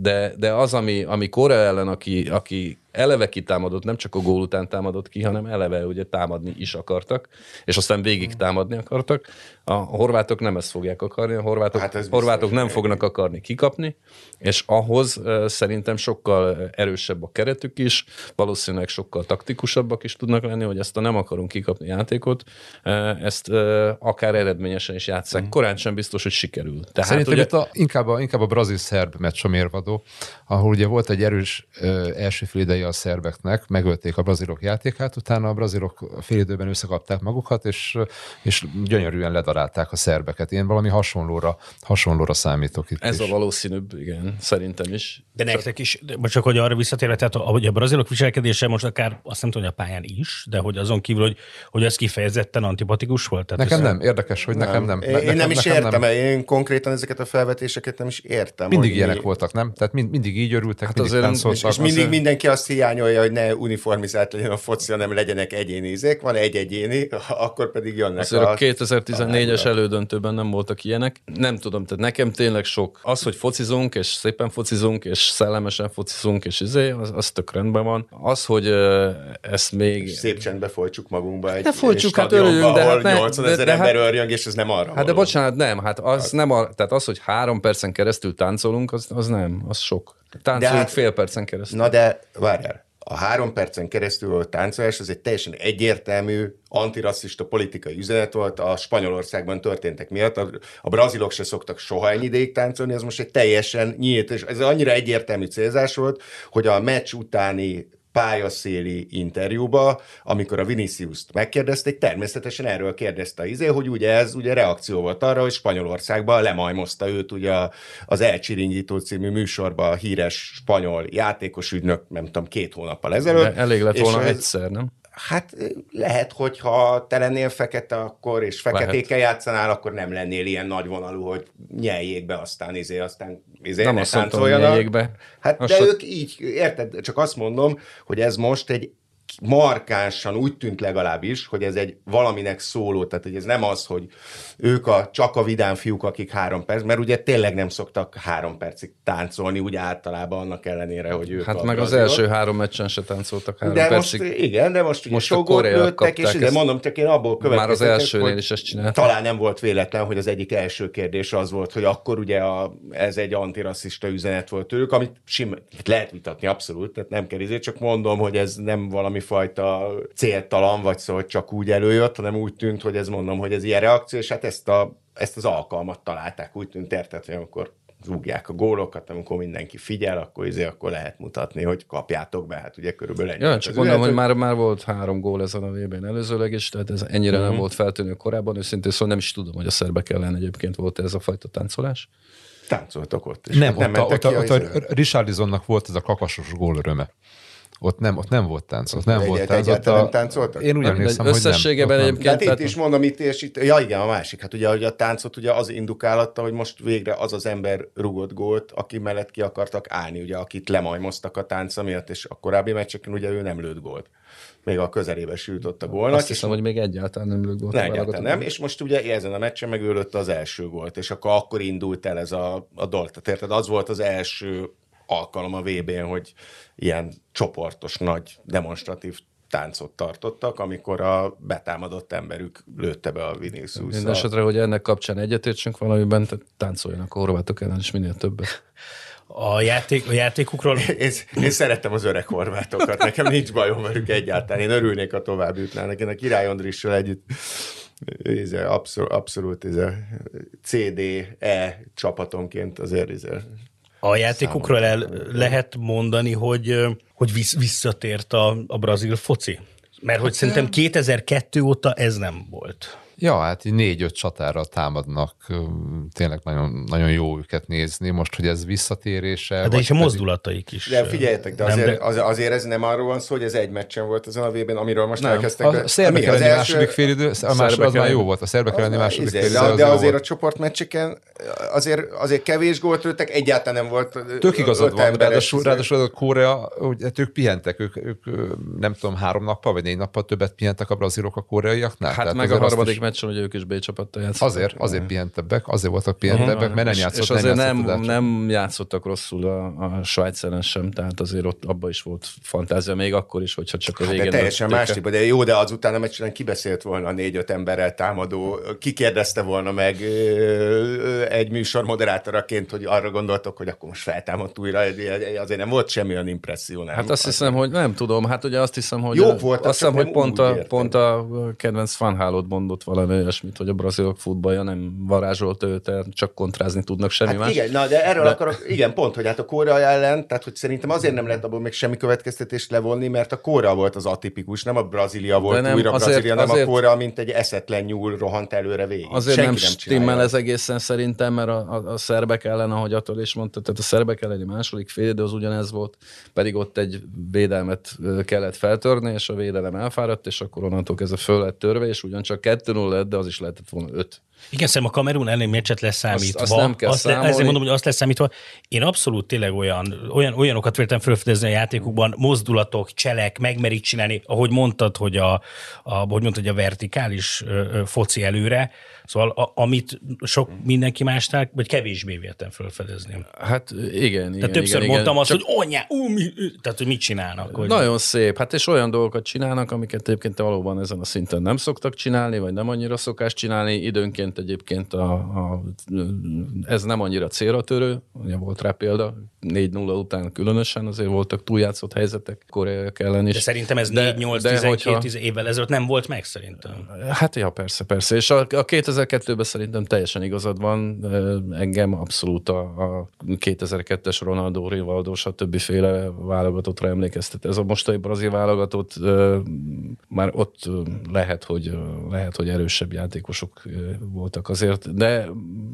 De, de az, ami, ami Korea ellen, aki, aki eleve kitámadott, nem csak a gól után támadott ki, hanem eleve ugye támadni is akartak, és aztán végig támadni akartak. A horvátok nem ezt fogják akarni, a horvátok, Hát horvátok nem fognak akarni kikapni, és ahhoz szerintem sokkal erősebb a keretük is, valószínűleg sokkal taktikusabbak is tudnak lenni, hogy ezt a nem akarunk kikapni játékot, ezt akár eredményesen is játszák. Korán sem biztos, hogy sikerül. Tehát Szerintem ugye, itt a, inkább, a, inkább a brazil-szerb meccs a mérvadó, ahol ugye volt egy erős ö, első félideje a szerbeknek, megölték a brazilok játékát, utána a brazilok félidőben összekapták magukat, és, és gyönyörűen ledarálták a szerbeket. Én valami hasonlóra, hasonlóra számítok itt ez is. a valószínűbb, igen, szerintem is. De nektek is, de csak hogy arra visszatérve, tehát hogy a brazilok viselkedése most akár azt nem tudom, hogy a pályán is, de hogy azon kívül, hogy, hogy ez kifejezetten antipatikus volt. Tehát Nekem nem, érdekes, hogy nekem nem. Én, nekem, én nem is értem, nem. én konkrétan ezeket a felvetéseket nem is értem. Mindig ilyenek mi- voltak, nem? Tehát mind, mindig így örültek, hát mindig azért- táncoltak. És mindig Azért- mindenki azt hiányolja, hogy ne uniformizált legyen a foci, hanem legyenek egyéni ízek. Van egy egyéni, akkor pedig jönnek Azért a a... 2014-es elődöntőben nem voltak ilyenek. Nem tudom, tehát nekem tényleg sok. Az, hogy focizunk, és szépen focizunk, és szellemesen focizunk, és izé, az, az tök rendben van. Az, hogy ezt még... Szép csendbe folytsuk magunkba egy De folytsuk, hát stadionba, örüljünk, de ahol hát ne- 80 ezer de- de ember hát- örjön, és ez nem arra Hát de való. bocsánat, nem, hát az nem a, tehát az, hogy három percen keresztül táncolunk, az, az nem, az sok. Táncolunk hát- fél percen keresztül. Na de várjál, a három percen keresztül a táncolás az egy teljesen egyértelmű antirasszista politikai üzenet volt a Spanyolországban történtek miatt. A, a brazilok se szoktak soha ennyi ideig táncolni, ez most egy teljesen nyílt, és ez annyira egyértelmű célzás volt, hogy a meccs utáni pályaszéli interjúba, amikor a Vinicius-t megkérdezték, természetesen erről kérdezte izé, hogy ugye ez ugye reakció volt arra, hogy Spanyolországban lemajmozta őt ugye az Elcsiringító című műsorban a híres spanyol játékos ügynök, nem tudom, két hónappal ezelőtt. De elég lett volna ez- egyszer, nem? Hát lehet, hogyha te lennél fekete akkor, és feketékkel játszanál, akkor nem lennél ilyen nagyvonalú, hogy nyeljék be, aztán izé, aztán izé, Nem ne azt mondtam, hogy táncoljanak. nyeljék be. Hát Azt de ők így, érted? Csak azt mondom, hogy ez most egy markánsan úgy tűnt legalábbis, hogy ez egy valaminek szóló, tehát hogy ez nem az, hogy ők a, csak a vidám fiúk, akik három perc, mert ugye tényleg nem szoktak három percig táncolni, úgy általában annak ellenére, hogy ők Hát meg az első három meccsen se táncoltak három de percig. most, igen, de most Most koreaiak lőttek, és ezt. mondom, csak én abból Már az következtetek, elsőnél is ezt csinálták. Talán nem volt véletlen, hogy az egyik első kérdés az volt, hogy akkor ugye a, ez egy antirasszista üzenet volt tőlük, amit sim, lehet vitatni abszolút, tehát nem kell izé, csak mondom, hogy ez nem valami fajta céltalan, vagy szó, hogy csak úgy előjött, hanem úgy tűnt, hogy ez mondom, hogy ez ilyen reakció, és hát ezt, a, ezt az alkalmat találták, úgy tűnt, érted, hogy amikor rúgják a gólokat, amikor mindenki figyel, akkor izé, akkor lehet mutatni, hogy kapjátok be, hát ugye körülbelül ennyi. Ja, csak üzenet, hogy már, már volt három gól ezen a vb előzőleg is, tehát ez ennyire Mhm. nem volt feltűnő korábban, őszintén szóval nem is tudom, hogy a szerbek ellen egyébként volt ez a fajta táncolás. táncoltak ott. És Nem, hát ott, a, mentek ott, a, ott izé- a Richarlisonnak volt ez a kakasos gól öröme. Ott nem, ott nem volt tánc, ott nem Egy- volt egy- tánc. Egyáltalán nem táncoltak? Én úgy Nem, emlékszem, de hogy nem. összességében nem. egyébként- De hát itt tehát- is mondom, itt és itt, ja igen, a másik, hát ugye hogy a táncot ugye az indukálatta, hogy most végre az az ember rugott gólt, aki mellett ki akartak állni, ugye, akit lemajmoztak a tánca miatt, és a korábbi meccseken ugye ő nem lőtt gólt. Még a közelébe sült a gólnak. Azt hiszem, hogy még egyáltalán nem lőtt gólt. Ne, egyáltalán nem, és most ugye ezen a meccsen meg ő lőtte az első gólt, és akkor akkor indult el ez a, a dolog. Tehát érted, az volt az első alkalom a VB-n, hogy ilyen csoportos, nagy, demonstratív táncot tartottak, amikor a betámadott emberük lőtte be a Vinicius. Minden esetre, hogy ennek kapcsán egyetértsünk valamiben, tehát táncoljanak a horvátok ellen is minél többet. A, játék, a játékukról Én, én szerettem az öreg horvátokat, nekem nincs bajom velük egyáltalán, én örülnék, ha tovább jutnának. Én a Király Andrissal együtt íze, abszolút, abszolút íze, CD-E csapatonként azért íze. A játékukról el lehet mondani, hogy, hogy vissz, visszatért a, a brazil foci? Mert hogy szerintem 2002 óta ez nem volt. Ja, hát így négy-öt csatára támadnak, tényleg nagyon, nagyon jó őket nézni. Most, hogy ez visszatérése. Hát De és a mozdulataik is. De figyeljetek, de Nem, azért, de- az, azért ez nem arról van szó, hogy ez egy meccsen volt ezen a VB-n, amiről most Nem, elkezdtek. A be- szerbek az elleni első- második félidő, a második, az szerbek már jó volt. A szerbek elleni Az második izé, félidő. de, az de azért volt. a csoportmeccseken azért, azért kevés gólt lőttek, egyáltalán nem volt Tök igazad van, ráadásul, ráadásul a Korea, ugye, hát ők pihentek, ők, ők nem tudom, három nappal vagy négy nappal többet pihentek a brazilok a koreaiaknál. Hát meg a harmadik is- meccsen, hogy ők is B csapattal játszottak. Azért, azért pihentebbek, azért voltak pihentebbek, mert nem és, játszott, és azért nem, játszott nem, nem játszottak rosszul a, a Svájc ellen sem, tehát azért ott abban is volt fantázia, még akkor is, hogyha csak a Hát végén de teljesen más típus, de jó, de azután a meccsen kibeszélt volna a négy-öt emberrel támadó, kikérdezte volna meg egy műsor moderátoraként, hogy arra gondoltok, hogy akkor most feltámadt újra, azért nem volt semmi olyan impresszió, nem? Hát azt hiszem, hogy nem tudom, hát ugye azt hiszem, hogy Jók voltak, azt hiszem, hogy pont a, pont a kedvenc fanhálót mondott valami olyasmit, hogy a brazilok futballja nem varázsolt őt, csak kontrázni tudnak semmi Hát más. igen, na, de erről De- de... akarok, igen, pont, hogy hát a Kóra ellen, tehát hogy szerintem azért nem lehet abból még semmi következtetést levonni, mert a Kóra volt az atipikus, nem a Brazília volt nem, nem, újra azért- Brazília, nem azért- a Kóra, mint egy eszetlen nyúl rohant előre végig. Azért Senki nem stimmel csinálja. ez egészen szerintem, mert a, a, a szerbek ellen, ahogy Attól is mondta, tehát a szerbek elleni második fél idő az ugyanez volt, pedig ott egy védelmet kellett feltörni, és a védelem elfáradt, és akkor onnantól kezdve föl lett törve, és ugyancsak 2-0 lett, de az is lehetett volna 5. Igen, szerintem a Kamerun elleni meccset leszámítva. Azt- azt nem kell azt le, ezért mondom, hogy azt leszámítva. Én abszolút tényleg olyan, olyan olyanokat véltem felfedezni a játékukban, mozdulatok, cselek, megmerik csinálni, ahogy mondtad, hogy a, a, hogy mondtad, hogy a vertikális foci előre, szóval a, amit sok mindenki másnál, vagy kevésbé véltem felfedezni. Hát igen, igen. Tehát többször igen, mondtam igen. azt, hogy onyá, ú, mi, tehát hogy mit csinálnak. Hogy... Nagyon szép, hát és olyan dolgokat csinálnak, amiket egyébként valóban ezen a szinten nem szoktak csinálni, vagy nem annyira szokás csinálni. Időnként egyébként a, a, ez nem annyira célra törő, ugye volt rá példa, 4-0 után különösen azért voltak túljátszott helyzetek koreaiak ellen is. De szerintem ez De- 4-8, de 12 hogyha- évvel ezelőtt nem volt meg szerintem. Hát ja, persze, persze. És a, a 2002-ben szerintem teljesen igazad van. Engem abszolút a, a 2002-es Ronaldo, Rivaldo, stb. féle válogatottra emlékeztet. Ez a mostani brazil válogatott már ott lehet, hogy lehet, hogy erősebb játékosok voltak azért, de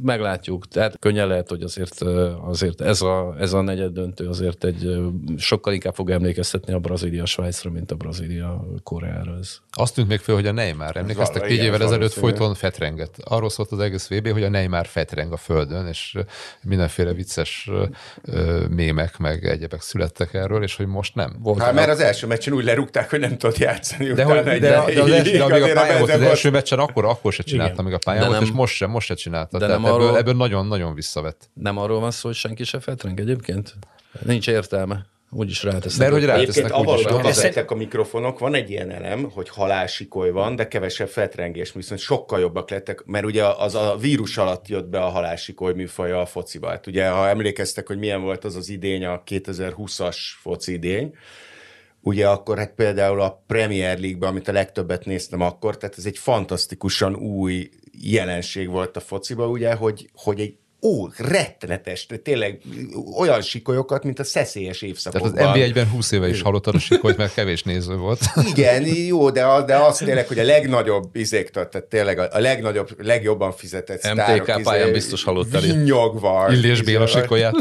meglátjuk. Tehát könnyen lehet, hogy azért, azért ez, a, ez a negyed döntő azért egy sokkal inkább fog emlékeztetni a Brazília Svájcra, mint a Brazília Koreára. Ez. Azt tűnt még föl, hogy a Neymar, emlékeztek, négy évvel ezelőtt folyton fetrengett. Arról szólt az egész VB, hogy a Neymar fetreng a földön, és mindenféle vicces mémek, meg egyebek születtek erről, és hogy most nem. Volt Hát mert az első meccsen úgy lerúgták, hogy nem tudott játszani. de, hogy, egy de, de, az első, de amíg a pályán volt, az első meccsen, akkor, akkor se csinálta, még a pályán De nem- és most sem, most se csinálta. de nem ebből, arról- ebből nagyon-nagyon visszavett. Nem arról van szó, hogy senki se fetreng egyébként? Nincs értelme. Úgyis rátesznek. Mert hogy rá- Egyébként Rátesznek abban, úgyis, beszéltek a mikrofonok, van egy ilyen elem, hogy halálsikoly van, de kevesebb fetrengés, viszont sokkal jobbak lettek, mert ugye az a vírus alatt jött be a halálsikoly műfaja a fociba. Hát ugye, ha emlékeztek, hogy milyen volt az az idény, a 2020-as foci idény, ugye akkor hát például a Premier League-ben, amit a legtöbbet néztem akkor, tehát ez egy fantasztikusan új jelenség volt a fociba, ugye, hogy, hogy egy ó, rettenetes, tényleg olyan sikolyokat, mint a szeszélyes Tehát évszakokban. az NB1-ben 20 éve is hallottad a sikolyt, mert kevés néző volt. Igen, jó, de, a- de az tényleg, hogy a legnagyobb izék, tehát tényleg a, a legnagyobb, legjobban fizetett MTK sztárok, izé, pályán biztos hallottál ilyet. Vinnyogva. Illés Béla izé, sikolyát.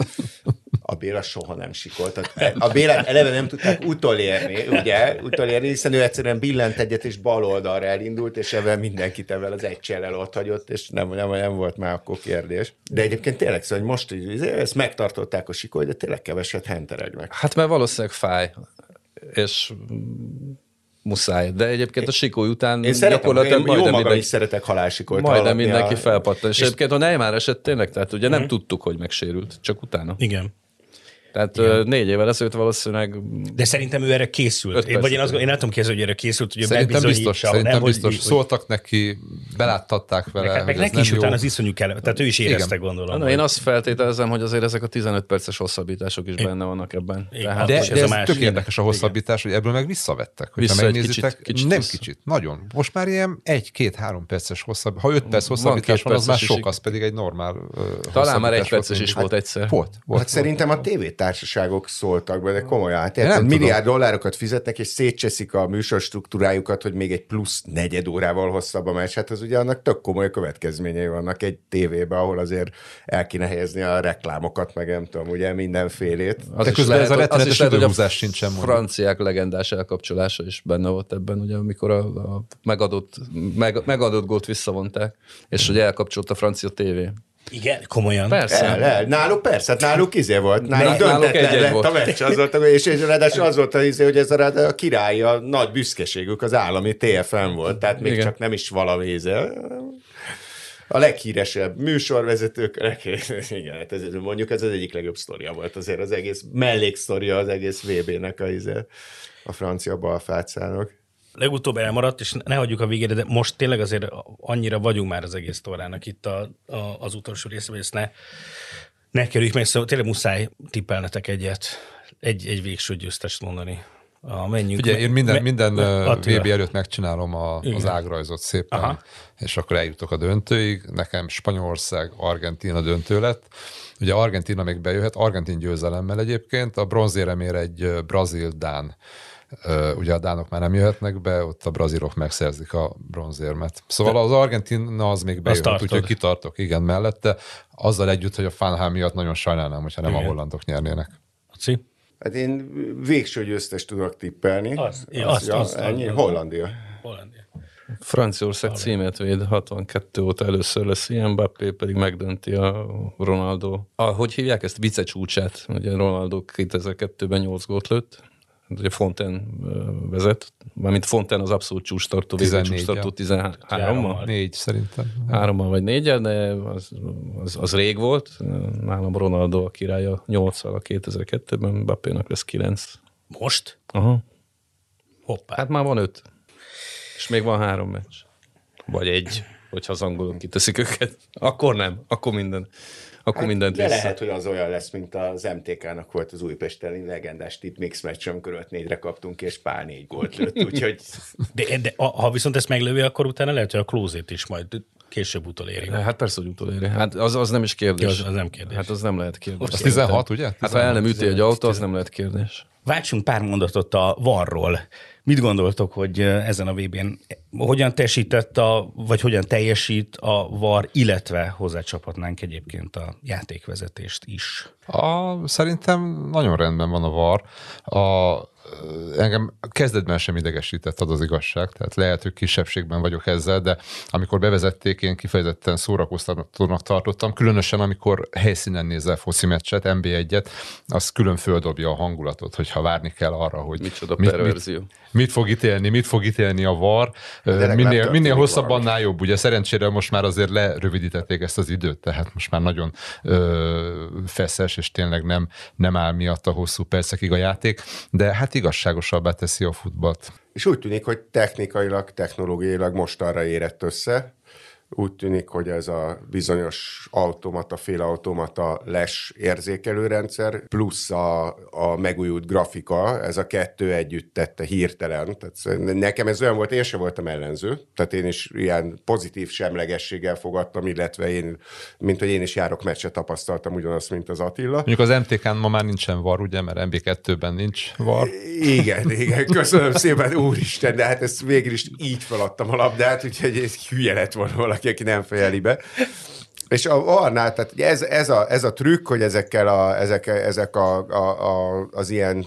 A Béla soha nem sikolt. A Bélát eleve nem tudták utolérni, ugye? Utolérni, hiszen ő egyszerűen billent egyet, és bal oldalra elindult, és ebben mindenkit ebben az egy csellel ott hagyott, és nem, nem, nem volt már akkor kérdés. De egyébként tényleg, szóval hogy most így, ezt megtartották a sikoly, de tényleg keveset henteregnek. Hát mert valószínűleg fáj, és muszáj. De egyébként a sikoly után Én szeretem, gyakorlatilag én jó majdnem mindenki, is szeretek halálsikolyt majdnem mindenki a- felpattan. És, egyébként a Neymar eset tényleg, tehát ugye nem tudtuk, hogy megsérült, csak utána. Igen. Tehát ö, négy évvel ezelőtt valószínűleg De szerintem ő erre készült. Én, vagy én, azt, én nem tudom képzelni, hogy erre készült, hogy ő Szerintem biztos, szerintem nem, biztos. hogy- Szóltak neki, beláttatták vele, Meg, hát meg ez neki is utána az iszonyú kell, tehát ő is érezte, Igen. gondolom. Na, én azt feltételezem, hogy azért ezek a 15 perces hosszabbítások is benne vannak ebben. Igen. Tehát, De, ez de a ez másik. tök érdekes a hosszabbítás, hogy ebből meg visszavettek. Hogyha Vissza megnézitek, kicsit- kicsit nem vissza. kicsit, nagyon. Most már ilyen egy-két-három perces hosszabb. Ha öt perc hosszabbítás van, az már sok, az pedig egy normál talán már egy perces is volt egyszer. Volt, volt. Hát szerintem a tévétársaságok szóltak be, de komolyan. Hát nem érted, tudom. milliárd dollárokat fizetnek, és szétcseszik a műsor struktúrájukat, hogy még egy plusz negyed órával hosszabb a meccs. Hát az ugye annak tök komoly következményei vannak egy tévébe, ahol azért el kéne helyezni a reklámokat, meg nem tudom, ugye mindenfélét. De is közben ez a rettenetes lehet, időhúzás sincsen mondjuk. franciák legendás elkapcsolása is benne volt ebben, ugye, amikor a, a megadott, meg, megadott gólt visszavonták, és hogy elkapcsolt a francia tévé. Igen, komolyan. Persze. El, el. Náluk persze, hát náluk izé volt. Náluk Náluk döntetlen lett volt. a meccs. Az volt, és, és ráadásul az volt a, izé, hogy ez a, a király, a nagy büszkeségük az állami TFM volt. Tehát még Igen. csak nem is valami izé. A leghíresebb műsorvezetők, igen, hát ez, mondjuk ez az egyik legjobb sztoria volt azért az egész melléksztoria az egész VB-nek a, izé, a francia balfácának. Legutóbb elmaradt, és ne hagyjuk a végére, de most tényleg azért annyira vagyunk már az egész torának itt a, a, az utolsó részben, hogy ezt ne, ne kerüljük meg, szóval tényleg muszáj tippelnetek egyet, egy, egy végső győztest mondani. A, menjünk. Ugye én minden, Me- minden. VB előtt megcsinálom a, az ágrajzot szépen, Aha. És akkor eljutok a döntőig. Nekem Spanyolország, Argentína döntő lett. Ugye Argentína még bejöhet, argentin győzelemmel egyébként, a bronzéremér egy brazil-dán. Ugye a dánok már nem jöhetnek be, ott a brazilok megszerzik a bronzérmet. Szóval az Argentina az még bejöhet, úgyhogy kitartok, igen, mellette. Azzal együtt, hogy a Fanhám miatt nagyon sajnálnám, hogyha nem Igen. a hollandok nyernének. Laci? Hát én végső győztes tudok tippelni. Az, ja, azt- ja, azt- ennyi. az- Hollandia. Hollandia. Franciaország címet véd 62 óta először lesz ilyen, Mbappé pedig megdönti a Ronaldo. A, hogy hívják ezt? Vice csúcsát. Ugye Ronaldo 2002-ben 8 gólt lőtt. Hát Ugye Fonten vezet, mármint Fonten az abszolút csúcstartó, 14, csúcstartó ja. 13-mal. Négy szerintem. Hárommal vagy négyel, de az, az, az rég volt. Nálam Ronaldo a királya 8-szal a 2002-ben, Mbappénak lesz 9. Most? Aha. Hoppá. Hát már van öt. És még van három meccs. Vagy egy, hogyha az angolok kiteszik őket. Akkor nem, akkor minden. Akkor hát, mindent de vissza. lehet, hogy az olyan lesz, mint az MTK-nak volt az Újpesten legendás tip mix meccs, amikor 5 4 kaptunk, és Pál négy gólt lőtt, úgyhogy De, de a- ha viszont ezt meglövi, akkor utána lehet, hogy a klózét is majd később utoléri. Hát persze, hogy utoléri. Hát az, az nem is kérdés. Az- az nem kérdés. Hát az nem lehet kérdés. Az 16, ugye? Hát ha el nem üti egy autó, az nem lehet kérdés. Váltsunk pár mondatot a varról. Mit gondoltok, hogy eh, ezen a VB-n hogyan teljesített, a, vagy hogyan teljesít a var, illetve hozzácsaphatnánk egyébként a játékvezetést is? A, szerintem nagyon rendben van a VAR. A, engem kezdetben sem idegesített az az igazság, tehát lehet, hogy kisebbségben vagyok ezzel, de amikor bevezették, én kifejezetten szórakoztatónak tartottam, különösen amikor helyszínen nézel foci meccset, NB1-et, az külön földobja a hangulatot, hogyha várni kell arra, hogy Micsoda mit, perverzió. mit, mit fog ítélni, mit fog ítélni a VAR. legalább Minél, minél hosszabb, annál jobb. Ugye szerencsére most már azért lerövidítették ezt az időt, tehát most már nagyon ö, feszes, és tényleg nem, nem áll miatt a hosszú percekig a játék, de hát igazságosabbá teszi a futballt. És úgy tűnik, hogy technikailag, technológiailag most arra érett össze, úgy tűnik, hogy ez a bizonyos automata, félautomata les érzékelőrendszer, plusz a, a megújult grafika, ez a kettő együtt tette hirtelen. Tehát nekem ez olyan volt, én sem voltam ellenző, tehát én is ilyen pozitív semlegességgel fogadtam, illetve én, mint hogy én is járok meccset, tapasztaltam ugyanazt, mint az Attila. Mondjuk az MTK-n ma már nincsen VAR, ugye, mert MB2-ben nincs VAR. Igen, igen, köszönöm szépen, úristen, de hát ezt végül is így feladtam a labdát, úgyhogy ez hülye lett volna valaki, aki nem fejeli be. És a Arnál, tehát ez, ez, a, ez a trükk, hogy ezekkel a, ezek, ezek a, a, a, az ilyen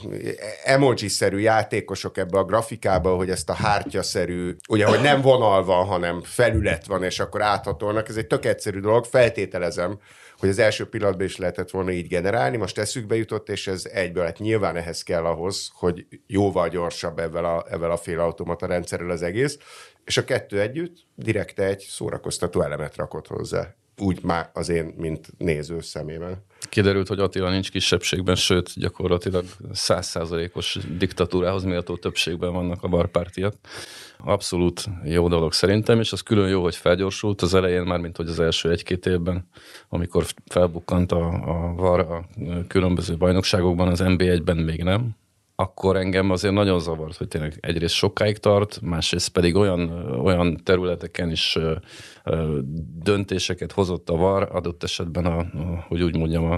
emoji-szerű játékosok ebbe a grafikába, hogy ezt a hártyaszerű, ugye, hogy nem vonal van, hanem felület van, és akkor áthatolnak, ez egy tök egyszerű dolog, feltételezem, hogy az első pillanatban is lehetett volna így generálni, most eszükbe jutott, és ez egyből, hát nyilván ehhez kell ahhoz, hogy jóval gyorsabb ebben a, ebben a félautomata rendszerrel az egész, és a kettő együtt direkte egy szórakoztató elemet rakott hozzá. Úgy már az én, mint néző szemében. Kiderült, hogy Attila nincs kisebbségben, sőt, gyakorlatilag százszázalékos diktatúrához méltó többségben vannak a barpártiak. Abszolút jó dolog szerintem, és az külön jó, hogy felgyorsult az elején, már mint hogy az első egy-két évben, amikor felbukkant a, a VAR a különböző bajnokságokban, az NB1-ben még nem, akkor engem azért nagyon zavart, hogy tényleg egyrészt sokáig tart, másrészt pedig olyan, olyan területeken is döntéseket hozott a VAR, adott esetben, a, a, hogy úgy mondjam, a,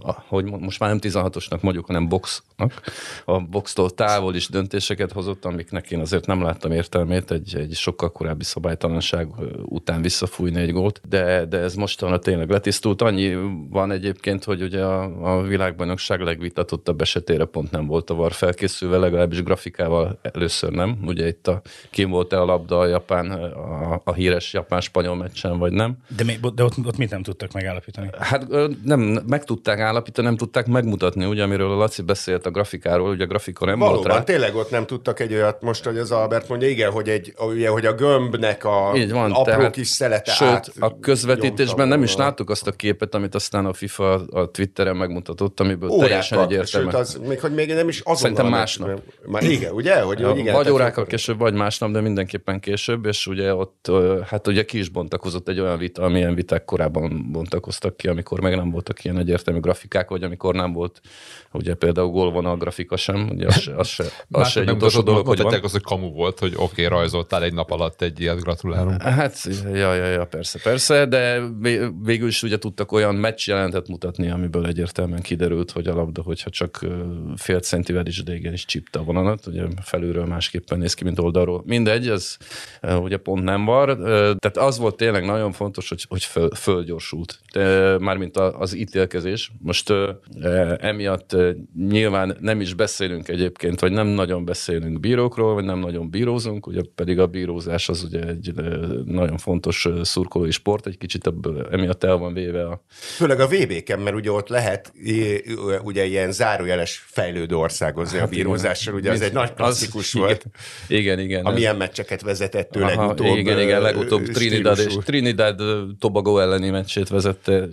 a, hogy most már nem 16-osnak mondjuk, hanem boxnak, a boxtól távol is döntéseket hozott, amiknek én azért nem láttam értelmét egy, egy sokkal korábbi szabálytalanság után visszafújni egy gólt, de, de ez mostanra tényleg letisztult. Annyi van egyébként, hogy ugye a, a világbajnokság legvitatottabb esetére pont nem volt a VAR felkészülve, legalábbis grafikával először nem. Ugye itt a, kim volt-e a labda a japán, a, a híres japán-spanyol meccsen, vagy nem. De, mi, de ott, ott mit nem tudtak megállapítani? Hát nem, meg tudták állapítani, nem tudták megmutatni, ugye, amiről a Laci beszélt a grafikáról, ugye a grafikon nem Valóban, volt rá. tényleg ott nem tudtak egy olyat most, hogy az Albert mondja, igen, hogy, egy, ugye, hogy a gömbnek a Így van, apró tehát, kis szelete Sőt, át a közvetítésben nem is láttuk azt a képet, amit aztán a FIFA a Twitteren megmutatott, amiből Órákat, teljesen egyértelmű. Sőt, az, még hogy még nem is azonnal. Szerintem másnap. Már igen, ugye? Hogy, Ja, igen, vagy órákkal később, vagy másnap, de mindenképpen később, és ugye ott, hát ugye ki is bontakozott egy olyan vita, amilyen viták korábban bontakoztak ki, amikor meg nem voltak ilyen egyértelmű grafikák, vagy amikor nem volt, ugye például gólvonal grafika sem, ugye az, az, se, az se egy utolsó dolog, hogy van. Azt, hogy kamu volt, hogy oké, okay, rajzoltál egy nap alatt egy ilyet, gratulálunk. Hát, ja, ja, ja, persze, persze, de vé- végül is ugye tudtak olyan meccs jelentet mutatni, amiből egyértelműen kiderült, hogy a labda, hogyha csak fél centivel is, de igen is csípte a vonalat, ugye felülről másképpen néz ki, mint oldalról. Mindegy, ez ugye pont nem var. Tehát az volt tényleg nagyon fontos, hogy, hogy föl, fölgyorsult. De, mármint az ítélkezés. Most ö, emiatt nyilván nem is beszélünk egyébként, vagy nem nagyon beszélünk bírókról, vagy nem nagyon bírózunk, ugye pedig a bírózás az ugye egy nagyon fontos szurkolói sport, egy kicsit ebből emiatt el van véve a, Főleg a VB-ken, mert ugye ott lehet ugye ilyen zárójeles fejlődő országozni a bírózással, ugye az egy nagy klasszikus az, volt. Igen, igen. igen. A milyen meccseket vezetett Aha, legutóbb. igen, igen, legutóbb Trinidad és stílusú. Trinidad Tobago elleni meccsét vezette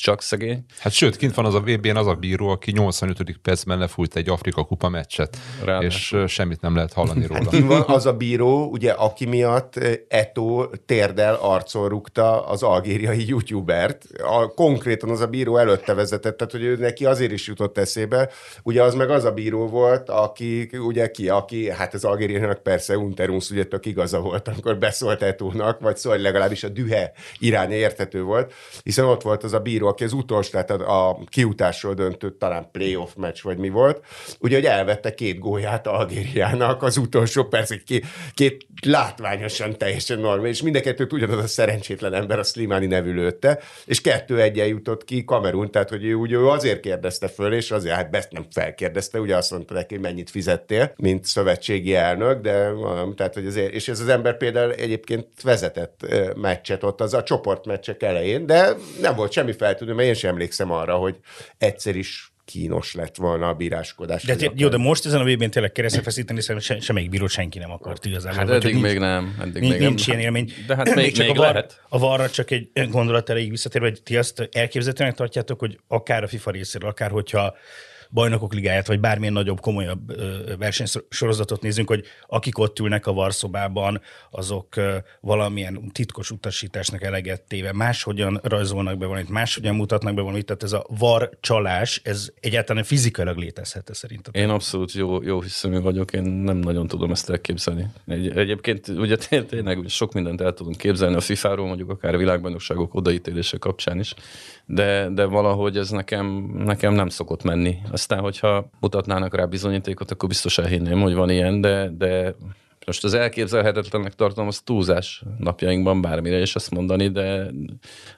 csak szegény. Hát sőt, kint van az a VB-n az a bíró, aki 85. percben lefújt egy Afrika kupa meccset, Ráadásul. és semmit nem lehet hallani róla. Kim van az a bíró, ugye, aki miatt Eto térdel arcol rúgta az algériai youtubert. A, konkrétan az a bíró előtte vezetett, tehát hogy ő neki azért is jutott eszébe. Ugye az meg az a bíró volt, aki, ugye ki, aki, hát az algériainak persze Unterunsz ugye tök igaza volt, amikor beszólt Etónak, vagy szól, legalábbis a dühe irány értető volt, hiszen ott volt az a bíró, aki az utolsó, tehát a, kiutásról döntött, talán playoff meccs, vagy mi volt, ugye, hogy elvette két gólját Algériának az utolsó perc, két, két látványosan teljesen normális, és mind ugyanaz a szerencsétlen ember, a Slimani nevű lőtte, és kettő egyen jutott ki Kamerun, tehát hogy ő, ugye, ő azért kérdezte föl, és azért hát best nem felkérdezte, ugye azt mondta neki, hogy mennyit fizettél, mint szövetségi elnök, de um, tehát, hogy azért, és ez az ember például egyébként vezetett meccset ott az a csoportmeccsek elején, de nem volt semmi feltűnő, mert én sem emlékszem arra, hogy egyszer is kínos lett volna a bíráskodás. De, jó, de most ezen a VB-n tényleg keresztre feszíteni, szerintem se, semmelyik bíró senki nem akart igazából. Hát eddig hogy még nem. Eddig Nincs, még nincs nem. ilyen élmény. De hát még, csak még a var, lehet. A varra csak egy gondolat erejéig visszatérve, hogy ti azt elképzelhetőnek tartjátok, hogy akár a FIFA részéről, akár hogyha bajnokok ligáját, vagy bármilyen nagyobb, komolyabb versenysorozatot nézünk, hogy akik ott ülnek a varszobában, azok valamilyen titkos utasításnak eleget téve, máshogyan rajzolnak be valamit, máshogyan mutatnak be valamit, tehát ez a var csalás, ez egyáltalán fizikailag létezhet szerintem. Én abszolút jó, jó hiszemű vagyok, én nem nagyon tudom ezt elképzelni. Egy, egyébként ugye té- tényleg sok mindent el tudunk képzelni a FIFA-ról, mondjuk akár a világbajnokságok odaítélése kapcsán is, de, de valahogy ez nekem, nekem nem szokott menni. Aztán, hogyha mutatnának rá bizonyítékot, akkor biztos elhinném, hogy van ilyen, de, de most az elképzelhetetlennek tartom, az túlzás napjainkban bármire is azt mondani, de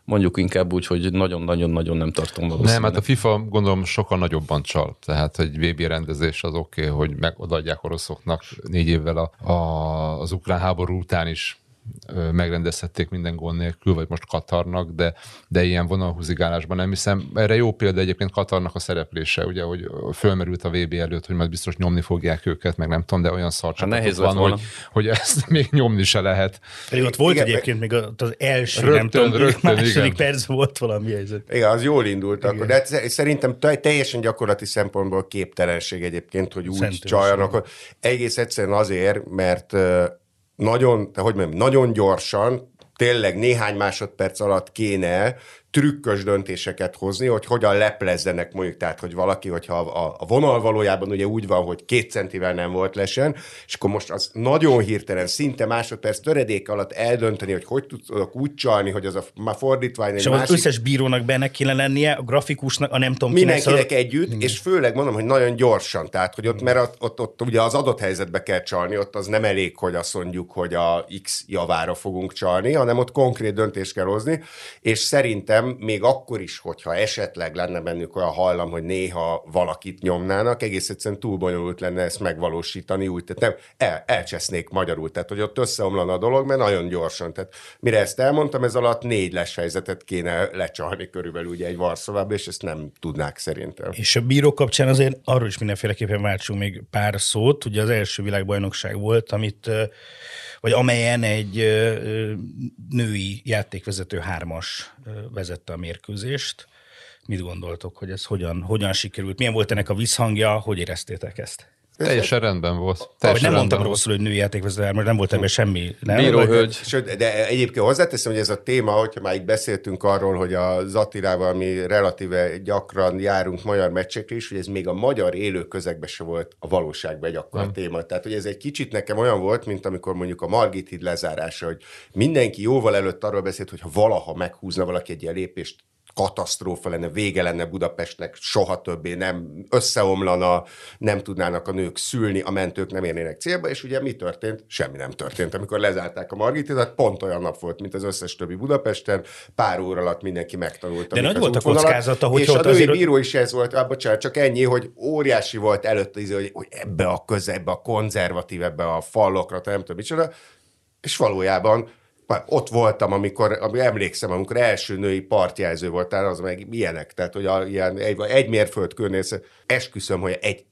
mondjuk inkább úgy, hogy nagyon-nagyon-nagyon nem tartom valószínűleg. Nem, hát a FIFA gondolom sokkal nagyobban csal. Tehát egy VB rendezés az oké, okay, hogy megodaadják oroszoknak négy évvel a, a, az ukrán háború után is megrendezhették minden gond nélkül, vagy most Katarnak, de, de ilyen vonalhúzigálásban nem hiszem. Erre jó példa egyébként Katarnak a szereplése, ugye, hogy fölmerült a VB előtt, hogy majd biztos nyomni fogják őket, meg nem tudom, de olyan szarcsapatok nehéz van, volna. hogy, hogy ezt még nyomni se lehet. Pedig ott volt Igen, egyébként még az első, Rögtön, nem tudom, rögtön, második igen. percben volt valami helyzet. Igen, az jól indult akkor, de hát szerintem te- teljesen gyakorlati szempontból képtelenség egyébként, hogy úgy csaljanak. Egész egyszerűen azért, mert nagyon, hogy mondjam, nagyon gyorsan, tényleg néhány másodperc alatt kéne trükkös döntéseket hozni, hogy hogyan leplezzenek mondjuk, tehát hogy valaki, hogyha a, a vonal valójában ugye úgy van, hogy két centivel nem volt lesen, és akkor most az nagyon hirtelen, szinte másodperc töredék alatt eldönteni, hogy hogy tudok úgy csalni, hogy az a már fordítvány És az összes bírónak benne kéne lennie, a grafikusnak, a nem tudom Mindenkinek kinek, együtt, Igen. és főleg mondom, hogy nagyon gyorsan, tehát hogy ott, mert ott, ott, ott ugye az adott helyzetbe kell csalni, ott az nem elég, hogy azt mondjuk, hogy a X javára fogunk csalni, hanem ott konkrét döntést kell hozni, és szerintem még akkor is, hogyha esetleg lenne bennük olyan hajlam, hogy néha valakit nyomnának, egész egyszerűen túl bonyolult lenne ezt megvalósítani úgy, tehát nem, el, elcsesznék magyarul, tehát hogy ott összeomlana a dolog, mert nagyon gyorsan. Tehát mire ezt elmondtam, ez alatt négy les helyzetet kéne lecsalni körülbelül ugye egy Varszovába, és ezt nem tudnák szerintem. És a bíró kapcsán azért arról is mindenféleképpen váltsunk még pár szót. Ugye az első világbajnokság volt, amit vagy amelyen egy női játékvezető hármas vezette a mérkőzést. Mit gondoltok, hogy ez hogyan, hogyan sikerült? Milyen volt ennek a visszhangja? Hogy éreztétek ezt? Teljesen rendben volt. Teljesen nem mondtam rosszul, hogy női játékvezető, mert nem volt ebben semmi. Nem? Bíróhölgy. Sőt, de egyébként hozzáteszem, hogy ez a téma, hogyha már itt beszéltünk arról, hogy a Zatirával mi relatíve gyakran járunk magyar meccsekre is, hogy ez még a magyar élő közegben se volt a valóságban egy akkora hmm. téma. Tehát, hogy ez egy kicsit nekem olyan volt, mint amikor mondjuk a Margit híd lezárása, hogy mindenki jóval előtt arról beszélt, hogy ha valaha meghúzna valaki egy ilyen lépést, katasztrófa lenne, vége lenne Budapestnek, soha többé nem összeomlana, nem tudnának a nők szülni, a mentők nem érnének célba, és ugye mi történt? Semmi nem történt. Amikor lezárták a Margitizát, pont olyan nap volt, mint az összes többi Budapesten, pár óra alatt mindenki megtanulta. De nagy volt a kockázata, hogy és a női azért... bíró is ez volt, ah, bocsánat, csak ennyi, hogy óriási volt előtte, hogy, hogy ebbe a köze, ebbe a konzervatív, ebbe a fallokra, nem tudom micsoda, és valójában ott voltam, amikor, ami emlékszem, amikor első női partjelző voltál, az meg ilyenek, tehát hogy a, ilyen, egy, egy mérföldkörnél esküszöm, hogy egy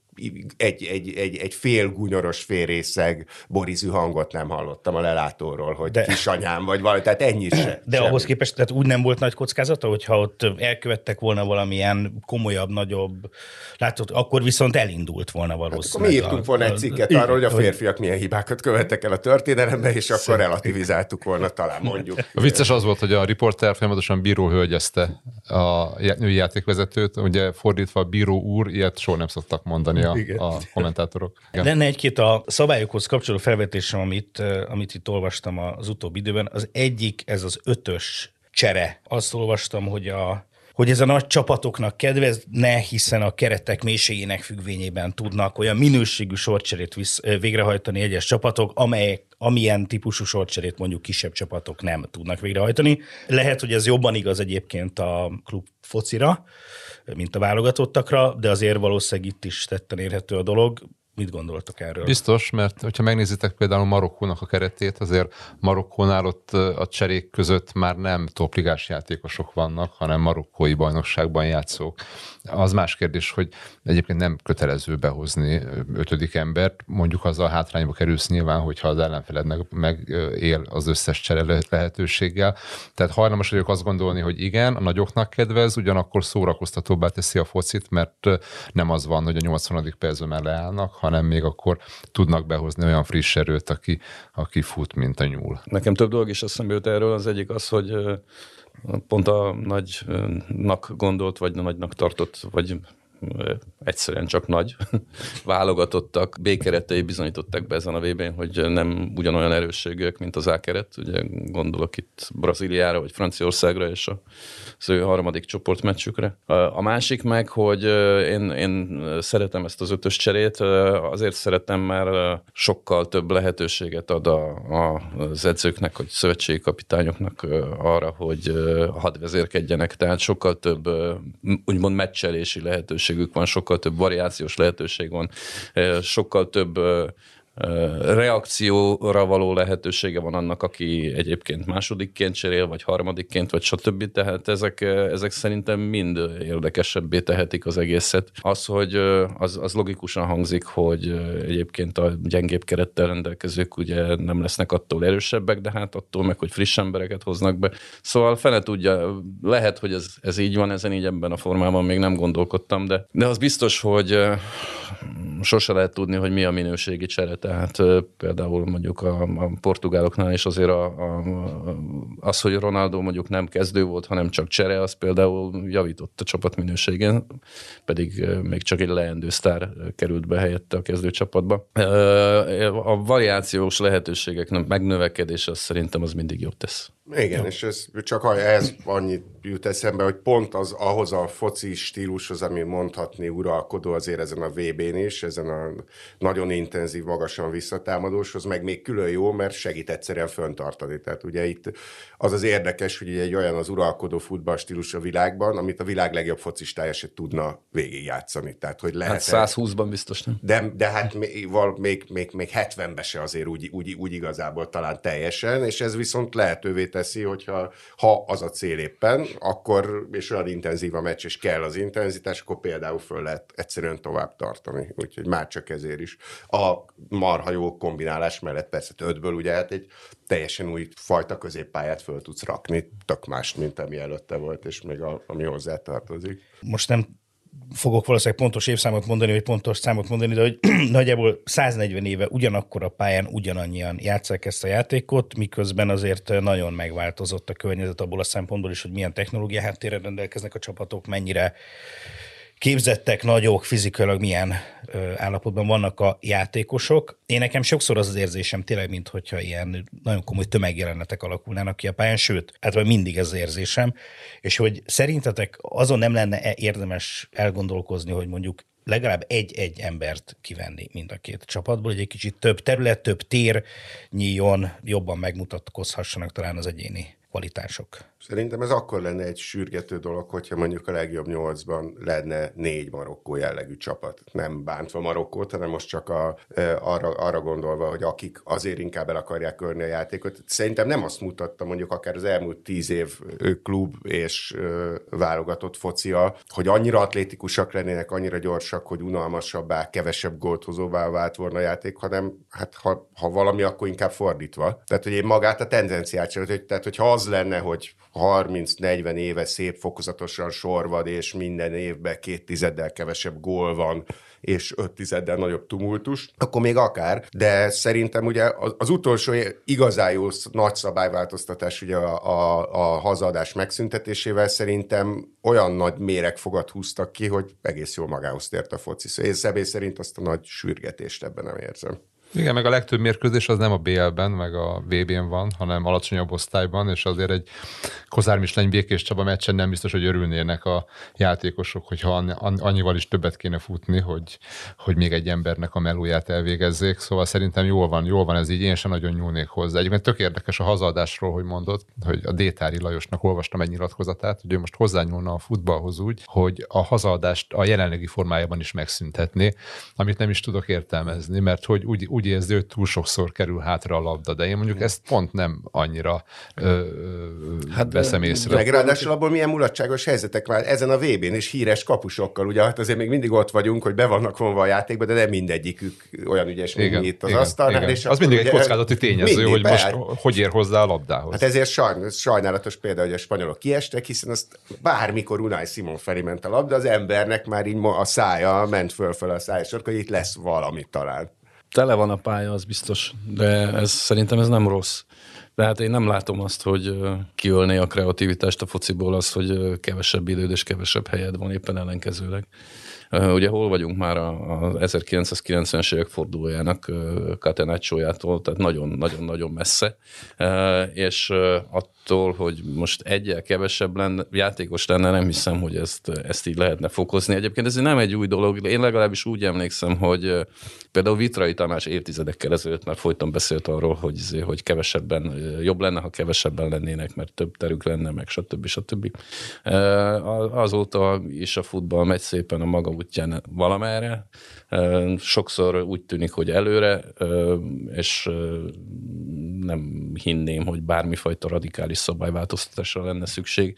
egy, egy, egy, egy fél gúnyoros félrészeg borizű hangot nem hallottam a lelátóról, hogy de, kisanyám vagy valami, tehát ennyi se. De semmi. ahhoz képest, tehát úgy nem volt nagy kockázata, hogyha ott elkövettek volna valamilyen komolyabb, nagyobb, látod, akkor viszont elindult volna valószínűleg. Hát, mi írtunk volna egy cikket arról, hogy a férfiak milyen hibákat követtek el a történelembe, és akkor relativizáltuk volna, talán mondjuk. A vicces az volt, hogy a riporter folyamatosan bíróhölgyezte a női játékvezetőt, ugye fordítva a bíró úr, ilyet soha nem szoktak mondani a, a kommentátorok. Igen. Lenne egy-két a szabályokhoz kapcsoló felvetésem, amit, amit itt olvastam az utóbbi időben. Az egyik, ez az ötös csere. Azt olvastam, hogy a hogy ez a nagy csapatoknak kedvezne, hiszen a keretek mélységének függvényében tudnak olyan minőségű sorcserét visz, végrehajtani egyes csapatok, amelyek amilyen típusú sorcserét mondjuk kisebb csapatok nem tudnak végrehajtani. Lehet, hogy ez jobban igaz egyébként a klub focira, mint a válogatottakra, de azért valószínűleg itt is tetten érhető a dolog. Mit gondoltok erről? Biztos, mert hogyha megnézitek például Marokkónak a keretét, azért Marokkónál ott a cserék között már nem topligás játékosok vannak, hanem marokkói bajnokságban játszók. Az más kérdés, hogy egyébként nem kötelező behozni ötödik embert, mondjuk az a hátrányba kerülsz nyilván, hogyha az ellenfelednek megél az összes csere lehetőséggel. Tehát hajlamos vagyok azt gondolni, hogy igen, a nagyoknak kedvez, ugyanakkor szórakoztatóbbá teszi a focit, mert nem az van, hogy a 80. percben már leállnak, hanem még akkor tudnak behozni olyan friss erőt, aki, aki fut, mint a nyúl. Nekem több dolog is eszembe jut erről. Az egyik az, hogy pont a nagynak gondolt, vagy a nagynak tartott, vagy egyszerűen csak nagy válogatottak, B-keretei bizonyították be ezen a vb hogy nem ugyanolyan erősségűek, mint az A-keret. Ugye gondolok itt Brazíliára, vagy Franciaországra, és a ő harmadik csoportmeccsükre. A másik meg, hogy én, én szeretem ezt az ötös cserét, azért szeretem, mert sokkal több lehetőséget ad a, a, az edzőknek, vagy szövetségi kapitányoknak arra, hogy hadvezérkedjenek, tehát sokkal több úgymond meccselési lehetőségük van, sokkal több variációs lehetőség van, sokkal több reakcióra való lehetősége van annak, aki egyébként másodikként cserél, vagy harmadikként, vagy stb. Tehát ezek, ezek szerintem mind érdekesebbé tehetik az egészet. Az, hogy az, az logikusan hangzik, hogy egyébként a gyengébb kerettel rendelkezők ugye nem lesznek attól erősebbek, de hát attól meg, hogy friss embereket hoznak be. Szóval fene tudja, lehet, hogy ez, ez így van, ezen így ebben a formában még nem gondolkodtam, de, de az biztos, hogy sose lehet tudni, hogy mi a minőségi csere tehát például mondjuk a, a portugáloknál is azért a, a, az, hogy Ronaldo mondjuk nem kezdő volt, hanem csak csere, az például javított a csapat minőségén, pedig még csak egy leendő sztár került be helyette a kezdőcsapatba. A variációs lehetőségek megnövekedése az szerintem az mindig jobb tesz. Igen, Jó. és ez csak ehhez annyit jut eszembe, hogy pont az ahhoz a foci stílushoz, ami mondhatni uralkodó azért ezen a VB-n is, ezen a nagyon intenzív, magasan visszatámadóshoz, meg még külön jó, mert segít egyszerűen föntartani. Tehát ugye itt az az érdekes, hogy egy olyan az uralkodó futballstílus a világban, amit a világ legjobb focistája se tudna végigjátszani. Tehát, hogy lehet hát 120-ban biztos nem. De, de hát még, még, még, még 70-ben se azért úgy, úgy, úgy igazából talán teljesen, és ez viszont lehetővé teszi, hogyha ha az a cél éppen, akkor, és olyan intenzív a meccs, és kell az intenzitás, akkor például föl lehet egyszerűen tovább tartani. Úgyhogy már csak ezért is. A marha jó kombinálás mellett persze ötből ugye hát egy teljesen új fajta középpályát föl tudsz rakni, tök más, mint ami előtte volt, és még a, ami hozzá tartozik. Most nem fogok valószínűleg pontos évszámot mondani, vagy pontos számot mondani, de hogy nagyjából 140 éve ugyanakkor a pályán ugyanannyian játszák ezt a játékot, miközben azért nagyon megváltozott a környezet abból a szempontból is, hogy milyen technológia háttérre rendelkeznek a csapatok, mennyire képzettek, nagyok, fizikailag milyen állapotban vannak a játékosok. Én nekem sokszor az az érzésem tényleg, mint hogyha ilyen nagyon komoly tömegjelenetek alakulnának ki a pályán, sőt, hát mindig ez az érzésem, és hogy szerintetek azon nem lenne -e érdemes elgondolkozni, hogy mondjuk legalább egy-egy embert kivenni mind a két csapatból, hogy egy kicsit több terület, több tér nyíljon, jobban megmutatkozhassanak talán az egyéni kvalitások. Szerintem ez akkor lenne egy sürgető dolog, hogyha mondjuk a legjobb nyolcban lenne négy marokkó jellegű csapat. Nem bántva Marokkót, hanem most csak a, arra, arra gondolva, hogy akik azért inkább el akarják körni a játékot. Szerintem nem azt mutatta mondjuk akár az elmúlt tíz év klub és válogatott focia, hogy annyira atlétikusak lennének, annyira gyorsak, hogy unalmasabbá, kevesebb gólt hozóvá vált volna a játék, hanem hát ha, ha valami, akkor inkább fordítva. Tehát, hogy én magát a tendenciát sem, tehát, hogyha az lenne, hogy 30-40 éve szép fokozatosan sorvad, és minden évben két tizeddel kevesebb gól van, és öt tizeddel nagyobb tumultus, akkor még akár, de szerintem ugye az, utolsó igazán jó nagy szabályváltoztatás ugye a, a, a hazadás megszüntetésével szerintem olyan nagy méregfogat húztak ki, hogy egész jól magához tért a foci. Szóval én személy szerint azt a nagy sürgetést ebben nem érzem. Igen, meg a legtöbb mérkőzés az nem a BL-ben, meg a VB-n van, hanem alacsonyabb osztályban, és azért egy Kozár Mislány Békés Csaba meccsen nem biztos, hogy örülnének a játékosok, hogyha annyival is többet kéne futni, hogy, hogy még egy embernek a melóját elvégezzék. Szóval szerintem jól van, jól van ez így, én sem nagyon nyúlnék hozzá. Egyébként tök érdekes a hazadásról, hogy mondott, hogy a Détári Lajosnak olvastam egy nyilatkozatát, hogy ő most hozzányúlna a futballhoz úgy, hogy a hazadást a jelenlegi formájában is megszüntetni, amit nem is tudok értelmezni, mert hogy úgy, úgy úgy érzi, hogy túl sokszor kerül hátra a labda, de én mondjuk ezt pont nem annyira ö, hát, veszem észre. Meg ráadásul abból milyen mulatságos helyzetek már ezen a VB-n is híres kapusokkal, ugye hát azért még mindig ott vagyunk, hogy be vannak vonva a játékba, de nem mindegyikük olyan ügyes, mint igen, itt az igen, asztalnál. És az mindig egy kockázati tényező, hogy most hogy ér hozzá a labdához. Hát ezért sajnos, sajnálatos példa, hogy a spanyolok kiestek, hiszen azt bármikor Unai Simon felé ment a labda, az embernek már így a szája ment fölfel a szája hogy itt lesz valami talán tele van a pálya, az biztos, de ez szerintem ez nem rossz. De hát én nem látom azt, hogy kiölné a kreativitást a fociból az, hogy kevesebb időd és kevesebb helyed van, éppen ellenkezőleg. Ugye hol vagyunk már a 1990-es évek fordulójának Catenaccio-jától, tehát nagyon-nagyon-nagyon messze, és attól, hogy most egyel kevesebb lenne, játékos lenne, nem hiszem, hogy ezt, ezt így lehetne fokozni. Egyébként ez nem egy új dolog, én legalábbis úgy emlékszem, hogy például Vitrai Tamás évtizedekkel ezelőtt már folyton beszélt arról, hogy, izé, hogy kevesebben, jobb lenne, ha kevesebben lennének, mert több terük lenne, meg stb. stb. Azóta is a futball megy szépen a maga útján valamerre. Sokszor úgy tűnik, hogy előre, és nem hinném, hogy bármifajta radikális szabályváltoztatásra lenne szükség.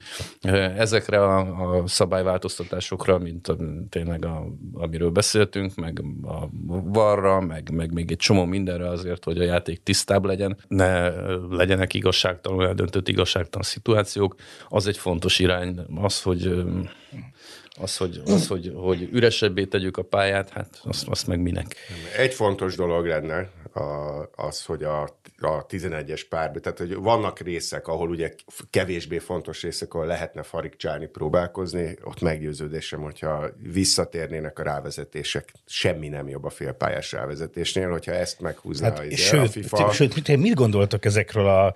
Ezekre a, a szabályváltoztatásokra, mint a, tényleg a, amiről beszéltünk, meg a varra, meg, meg még egy csomó mindenre azért, hogy a játék tisztább legyen, ne legyenek igazságtalan, eldöntött igazságtalan szituációk, az egy fontos irány. Az, hogy az, hogy, az, hogy, hogy üresebbé tegyük a pályát, hát azt, azt meg minek. Egy fontos dolog lenne az, hogy a, a 11-es párba, tehát hogy vannak részek, ahol ugye kevésbé fontos részek, ahol lehetne farigcsálni, próbálkozni, ott meggyőződésem, hogyha visszatérnének a rávezetések, semmi nem jobb a félpályás rávezetésnél, hogyha ezt meghúzná hát, a, izé, sőt, a FIFA. Sőt, mit gondoltok ezekről a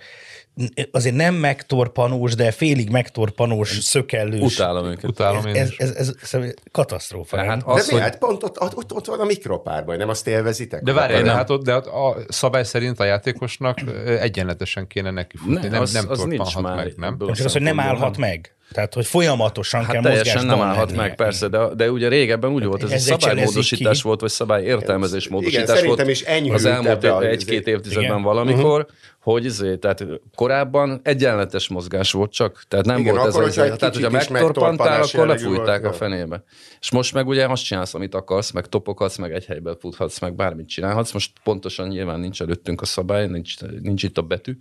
azért nem megtorpanós, de félig megtorpanós, szökellős. Utálom őket. Utálom én ez, ez, ez, ez, ez katasztrófa. Hát De az, mi? hogy Hát pont ott, ott, ott, ott van a mikropárbaj, nem azt élvezitek? De várjál, de hát ott, de ott a szabály szerint a játékosnak egyenletesen kéne neki futni, Ne, nem, az- nem az nincs már meg, nem? Csak az, hogy nem állhat nem. meg. Tehát, hogy folyamatosan Hát kell teljesen mozgásban nem állhat lennie. meg, persze, de, de ugye régebben úgy volt, ez egy szabálymódosítás volt, vagy szabályértelmezés Igen, módosítás szerintem volt is az elmúlt egy-két évtizedben Igen. valamikor, uh-huh. hogy izé, tehát korábban egyenletes mozgás volt csak, tehát nem Igen, volt ez akkor, az, hogyha egy tehát hogyha megtorpantál, akkor lefújták volt, a fenébe. És most meg ugye azt csinálsz, amit akarsz, meg topoghatsz, meg egy helyben futhatsz, meg bármit csinálhatsz. Most pontosan nyilván nincs előttünk a szabály, nincs, nincs itt a betű,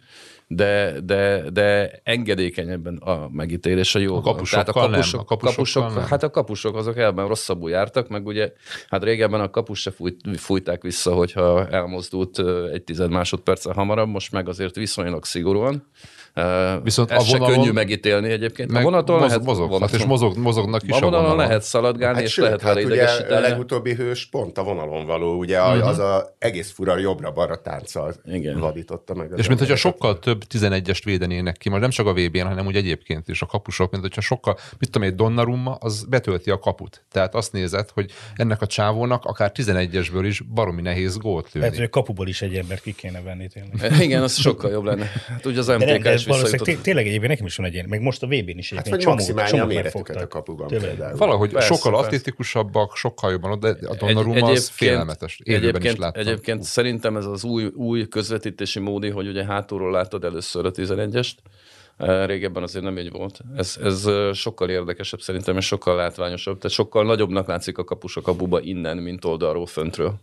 de, de, de engedékenyebben a megítélése jó. A kapusokkal nem, a kapusokkal kapusok, nem. Hát a kapusok azok elben rosszabbul jártak, meg ugye, hát régebben a kapus se fújt, fújták vissza, hogyha elmozdult egy tized másodperccel hamarabb, most meg azért viszonylag szigorúan. Viszont Viszont ez a se vonalon- könnyű megítélni egyébként. Meg a vonaton mozog, lehet, mozoghat, vonaton- és mozog, mozognak is a a vonalon vonalon. lehet szaladgálni, Hát és sőt, lehet hát ugye a idegesíteni. legutóbbi hős pont a vonalon való, ugye uh-huh. az a egész fura jobbra-balra tánccal Igen. vadította meg. És mint hogyha sokkal több 11-est védenének ki, most nem csak a VB-n, hanem úgy egyébként is a kapusok, mint hogyha sokkal, mit tudom, egy Donnarumma, az betölti a kaput. Tehát azt nézed, hogy ennek a csávónak akár 11-esből is baromi nehéz gólt Lehet, hogy lőni. a kapuból is egy ember ki kéne venni tényleg. Igen, az sokkal jobb lenne. Hát ugye az MTK valószínűleg tényleg egyébként nekem is van egy ilyen, meg most a VB-n is Hát egyébként vagy csomót- maximálni méretüket megfogtak. a kapuban például. Valahogy Persze, sokkal persze. atlétikusabbak, sokkal jobban, de a Egy- Donnarumma az félelmetes. Élőben is egyébként, láttam. egyébként szerintem ez az új, új közvetítési módi, hogy ugye hátulról látod először a 11-est, Eh, Régebben azért nem így volt. Ez, ez eh, sokkal érdekesebb szerintem, és sokkal látványosabb. Tehát sokkal nagyobbnak látszik a kapus a kapuba innen, mint oldalról, föntről.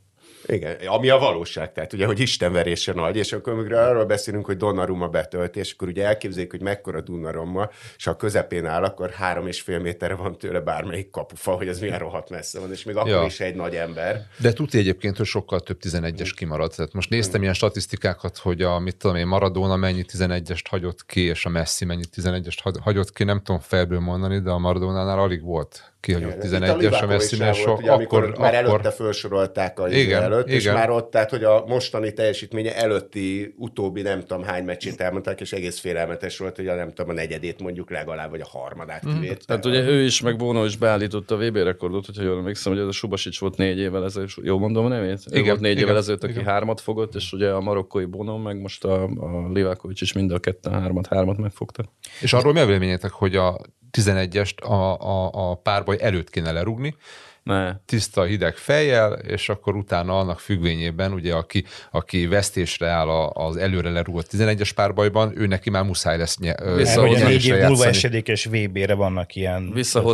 Igen, ami a valóság, tehát ugye, hogy Istenverése nagy, és akkor amikor arról beszélünk, hogy Donnarumma betölt, és akkor ugye elképzeljük, hogy mekkora Donnarumma, és ha a közepén áll, akkor három és fél méterre van tőle bármelyik kapufa, hogy az milyen rohadt messze van, és még akkor Ja. is egy nagy ember. De tudja egyébként, hogy sokkal több 11-es kimaradt. Tehát most néztem ilyen statisztikákat, hogy a, mit tudom én, Maradona mennyi 11-est hagyott ki, és a Messi mennyi 11-est hagy- hagyott ki, nem tudom felből mondani, de a Maradonánál alig volt kihagyott Itt a 11-es, a sem sok, volt, ugye, amikor akkor, már akkor előtte felsorolták a Igen, igen, előtt, és igen. már ott, tehát hogy a mostani teljesítménye előtti utóbbi nem tudom hány meccsét elmondták, és egész félelmetes volt, hogy a nem tudom a negyedét mondjuk legalább, vagy a harmadát Mhm. kivétel. Tehát ugye ő is, meg Bono is beállította a VB rekordot, hogyha jól emlékszem, hogy ez a Subasics volt négy évvel ezelőtt, jól mondom nevét? Ő Igen, volt négy igen, évvel ezelőtt, aki igen. hármat fogott, és ugye a marokkói Bono, meg most a, a Livakovic is mind a ketten hármat, hármat megfogta. És arról mi a véleményetek, hogy a 11-est a, a, a párbaj előtt kéne lerugni, Ne. tiszta hideg fejjel, és akkor utána annak függvényében, ugye aki, aki vesztésre áll a- az előre lerúgott 11-es párbajban, ő neki már muszáj lesz nye, a négy év múlva esedékes VB-re vannak ilyen...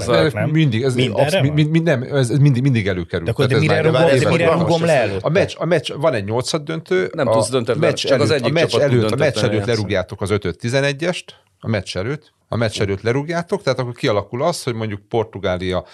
De nem? Mindig, ez, absz- mind, mind, nem, ez mindig, mindig előkerül. De akkor de mire rugom, ez mire rugom le előtte? A meccs, a meccs van egy nyolcad döntő. Nem a tudsz döntetlen, meccs csak az előtt, egyik a meccs előtt, a meccs előtt lerúgjátok az 5-11-est, a meccs előtt, a meccs előtt lerúgjátok, tehát akkor kialakul az, hogy mondjuk Portugália,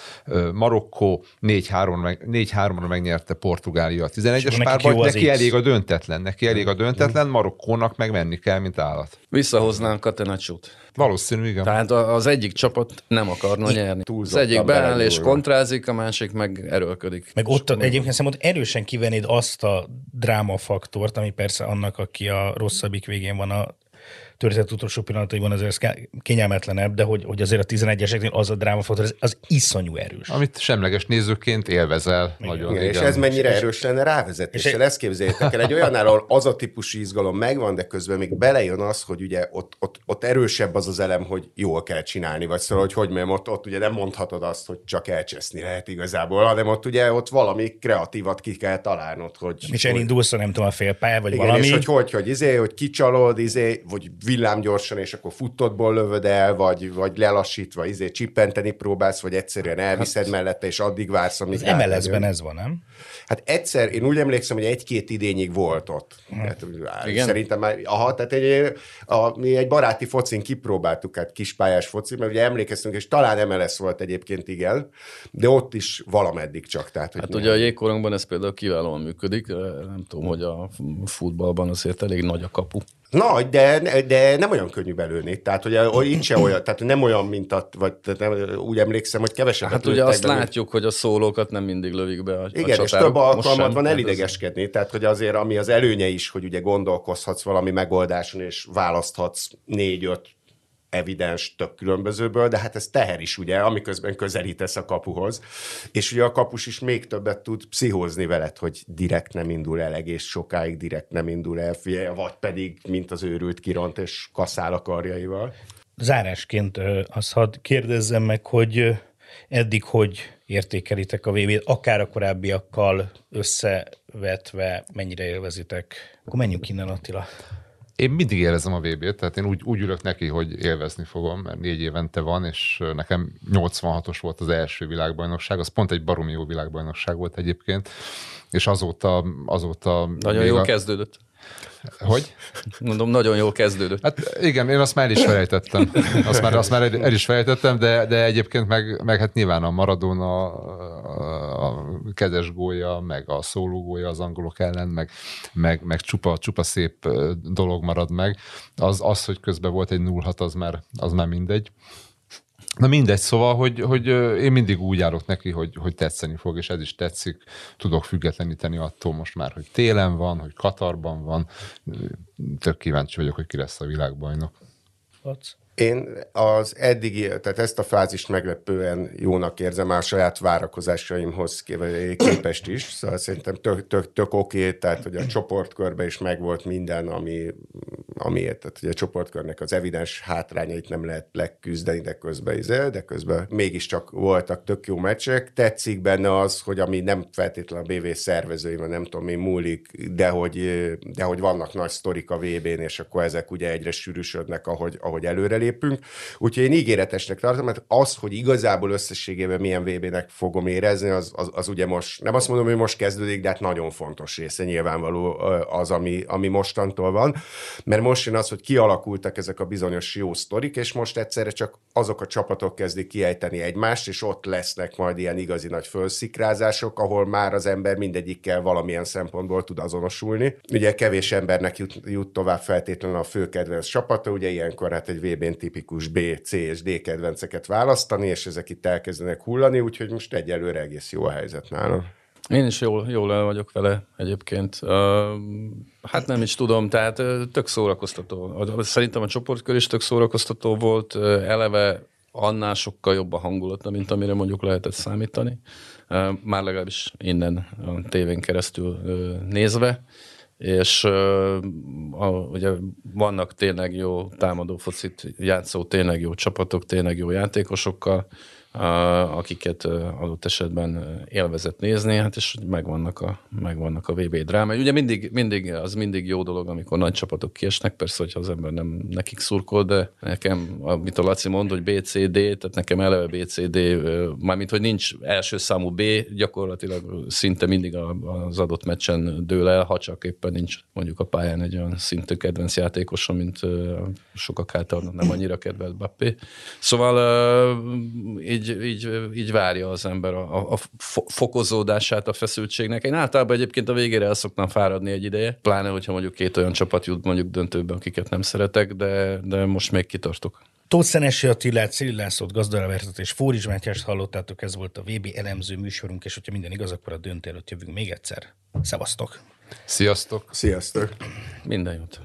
Marokkó 4-3-ra, meg, 4-3-ra megnyerte Portugália a És 11-es akkor neki neki elég a döntetlen, neki elég a döntetlen, Marokkónak meg menni kell, mint állat. Visszahoznánk Katenacsút. Valószínű, igen. Tehát a- az egyik csapat nem akarna nyerni. Az egyik beáll és kontrázik, a másik meg erőlködik. Meg ott egyébként szerintem ott erősen kivennéd azt a drámafaktort, ami persze annak, aki a rosszabbik végén van a történet utolsó pillanataiban azért ez kényelmetlenebb, de hogy, hogy azért a 11-eseknél az a drámafaktor, az, az iszonyú erős. Amit semleges nézőként élvezel igen. nagyon. Igen, igen. És ez mennyire és erős lenne rávezetéssel. Ezt képzeljétek el, egy olyannál, ahol az a típusú izgalom megvan, de közben még belejön az, hogy ugye ott, ott, ott erősebb az az elem, hogy jól kell csinálni, vagy szóval, hogy hogy mert ott, ott ugye nem mondhatod azt, hogy csak elcseszni lehet igazából, hanem ott ugye ott valami kreatívat ki kell találnod, hogy... És elindulsz, nem tudom, a félpálya, vagy igen, valami. És hogy, hogy, hogy, izé, hogy kicsalod, izé, vagy villámgyorsan, és akkor futtottból lövöd el, vagy, vagy lelassítva, izé, csippenteni próbálsz, vagy egyszerűen elviszed hát, mellette, és addig vársz, amíg Az MLS-ben ez van, nem? Hát egyszer, én úgy emlékszem, hogy egy-két idényig volt ott. Hm. Hát, Igen? Szerintem már, aha, tehát egy, a, mi egy baráti focin kipróbáltuk, hát kispályás foci, mert ugye emlékeztünk, és talán MLS volt egyébként, igen, de ott is valameddig csak. Tehát, hogy hát ugye a jégkorongban ez például kiválóan működik, nem tudom, hogy a futballban azért elég nagy a kapu. Nagy, de, de nem olyan könnyű belőni. Tehát, hogy itt se olyan, tehát nem olyan, mint a, vagy nem, úgy emlékszem, hogy kevesebb. Hát ugye azt belőni. látjuk, hogy a szólókat nem mindig lövik be a Igen, a és több alkalmat van elidegeskedni. Tehát, hogy azért, ami az előnye is, hogy ugye gondolkozhatsz valami megoldáson, és választhatsz négy-öt evidens tök különbözőből, de hát ez teher is, ugye, amiközben közelítesz a kapuhoz. És ugye a kapus is még többet tud pszichózni veled, hogy direkt nem indul el egész sokáig, direkt nem indul el, vagy pedig, mint az őrült kiront, és kaszál a karjaival. Zárásként azt hadd kérdezzem meg, hogy eddig hogy értékelitek a vb akár a korábbiakkal összevetve, mennyire élvezitek? Akkor menjünk innen, Attila. Én mindig élvezem a VB-t, tehát én úgy, úgy ülök neki, hogy élvezni fogom, mert négy évente van, és nekem 86-os volt az első világbajnokság, az pont egy baromi jó világbajnokság volt egyébként, és azóta... azóta Nagyon jól a... kezdődött. Hogy? Mondom, nagyon jól kezdődött. Hát igen, én azt már el is felejtettem. Azt már, azt már el is felejtettem, de, de egyébként meg, meg hát nyilván a Maradona, a kezes gólya, meg a szóló gólya az angolok ellen, meg, meg, meg csupa, csupa szép dolog marad meg. Az, az hogy közben volt egy 0 az már, az már mindegy. Na mindegy, szóval, hogy, hogy én mindig úgy járok neki, hogy, hogy tetszeni fog, és ez is tetszik. Tudok függetleníteni attól most már, hogy télen van, hogy Katarban van. Tök kíváncsi vagyok, hogy ki lesz a világbajnok. Ott. Én az eddigi, tehát ezt a fázist meglepően jónak érzem a saját várakozásaimhoz képest is, szóval szerintem tök, tök, tök oké, okay, tehát hogy a csoportkörben is megvolt minden, ami, amiért, tehát hogy a csoportkörnek az evidens hátrányait nem lehet leküzdeni, de közben izé, de közben mégiscsak voltak tök jó meccsek. Tetszik benne az, hogy ami nem feltétlenül a BV szervezői, vagy nem tudom mi múlik, de hogy, de hogy vannak nagy sztorik a VB-n, és akkor ezek ugye egyre sűrűsödnek, ahogy, ahogy előre lépünk. Úgyhogy én ígéretesnek tartom, mert az, hogy igazából összességében milyen VB-nek fogom érezni, az, az, az ugye most, nem azt mondom, hogy most kezdődik, de hát nagyon fontos része nyilvánvaló az, ami, ami mostantól van. Mert most jön az, hogy kialakultak ezek a bizonyos jó sztorik, és most egyszerre csak azok a csapatok kezdik kiejteni egymást, és ott lesznek majd ilyen igazi nagy fölszikrázások, ahol már az ember mindegyikkel valamilyen szempontból tud azonosulni. Ugye kevés embernek jut, jut tovább feltétlenül a fő kedvenc csapata, ugye ilyenkor hát egy VB-n tipikus B, C és D kedvenceket választani, és ezek itt elkezdenek hullani, úgyhogy most egyelőre egész jó a helyzet nálam. Én is jól, jól el vagyok vele egyébként. Hát nem is tudom, tehát tök szórakoztató. Szerintem a csoportkör is tök szórakoztató volt. Eleve annál sokkal jobb a hangulat, mint amire mondjuk lehetett számítani. Már legalábbis innen a tévén keresztül nézve és a, ugye vannak tényleg jó támadó focit játszó, tényleg jó csapatok, tényleg jó játékosokkal, akiket adott esetben élvezett nézni, hát és megvannak a, megvannak a VB dráma. Ugye mindig, mindig, az mindig jó dolog, amikor nagy csapatok kiesnek, persze, hogyha az ember nem nekik szurkol, de nekem, amit a Laci mond, hogy BCD, tehát nekem eleve BCD, mármint, hogy nincs első számú B, gyakorlatilag szinte mindig az adott meccsen dől el, ha csak éppen nincs mondjuk a pályán egy olyan szintű kedvenc játékosom, mint sokak által nem annyira kedvelt Bappé. Szóval így így, így, így várja az ember a, a fokozódását a feszültségnek. Én általában egyébként a végére el szoktam fáradni egy ideje, pláne, hogyha mondjuk két olyan csapat jut mondjuk döntőben, akiket nem szeretek, de, de most még kitartok. Tóth Szenesi Attilát, Cyril Lászlót, és Fóris Mátyást hallottátok, ez volt a VB elemző műsorunk, és hogyha minden igaz, akkor a döntő előtt jövünk még egyszer. Szevasztok! Sziasztok! Sziasztok! Minden jót!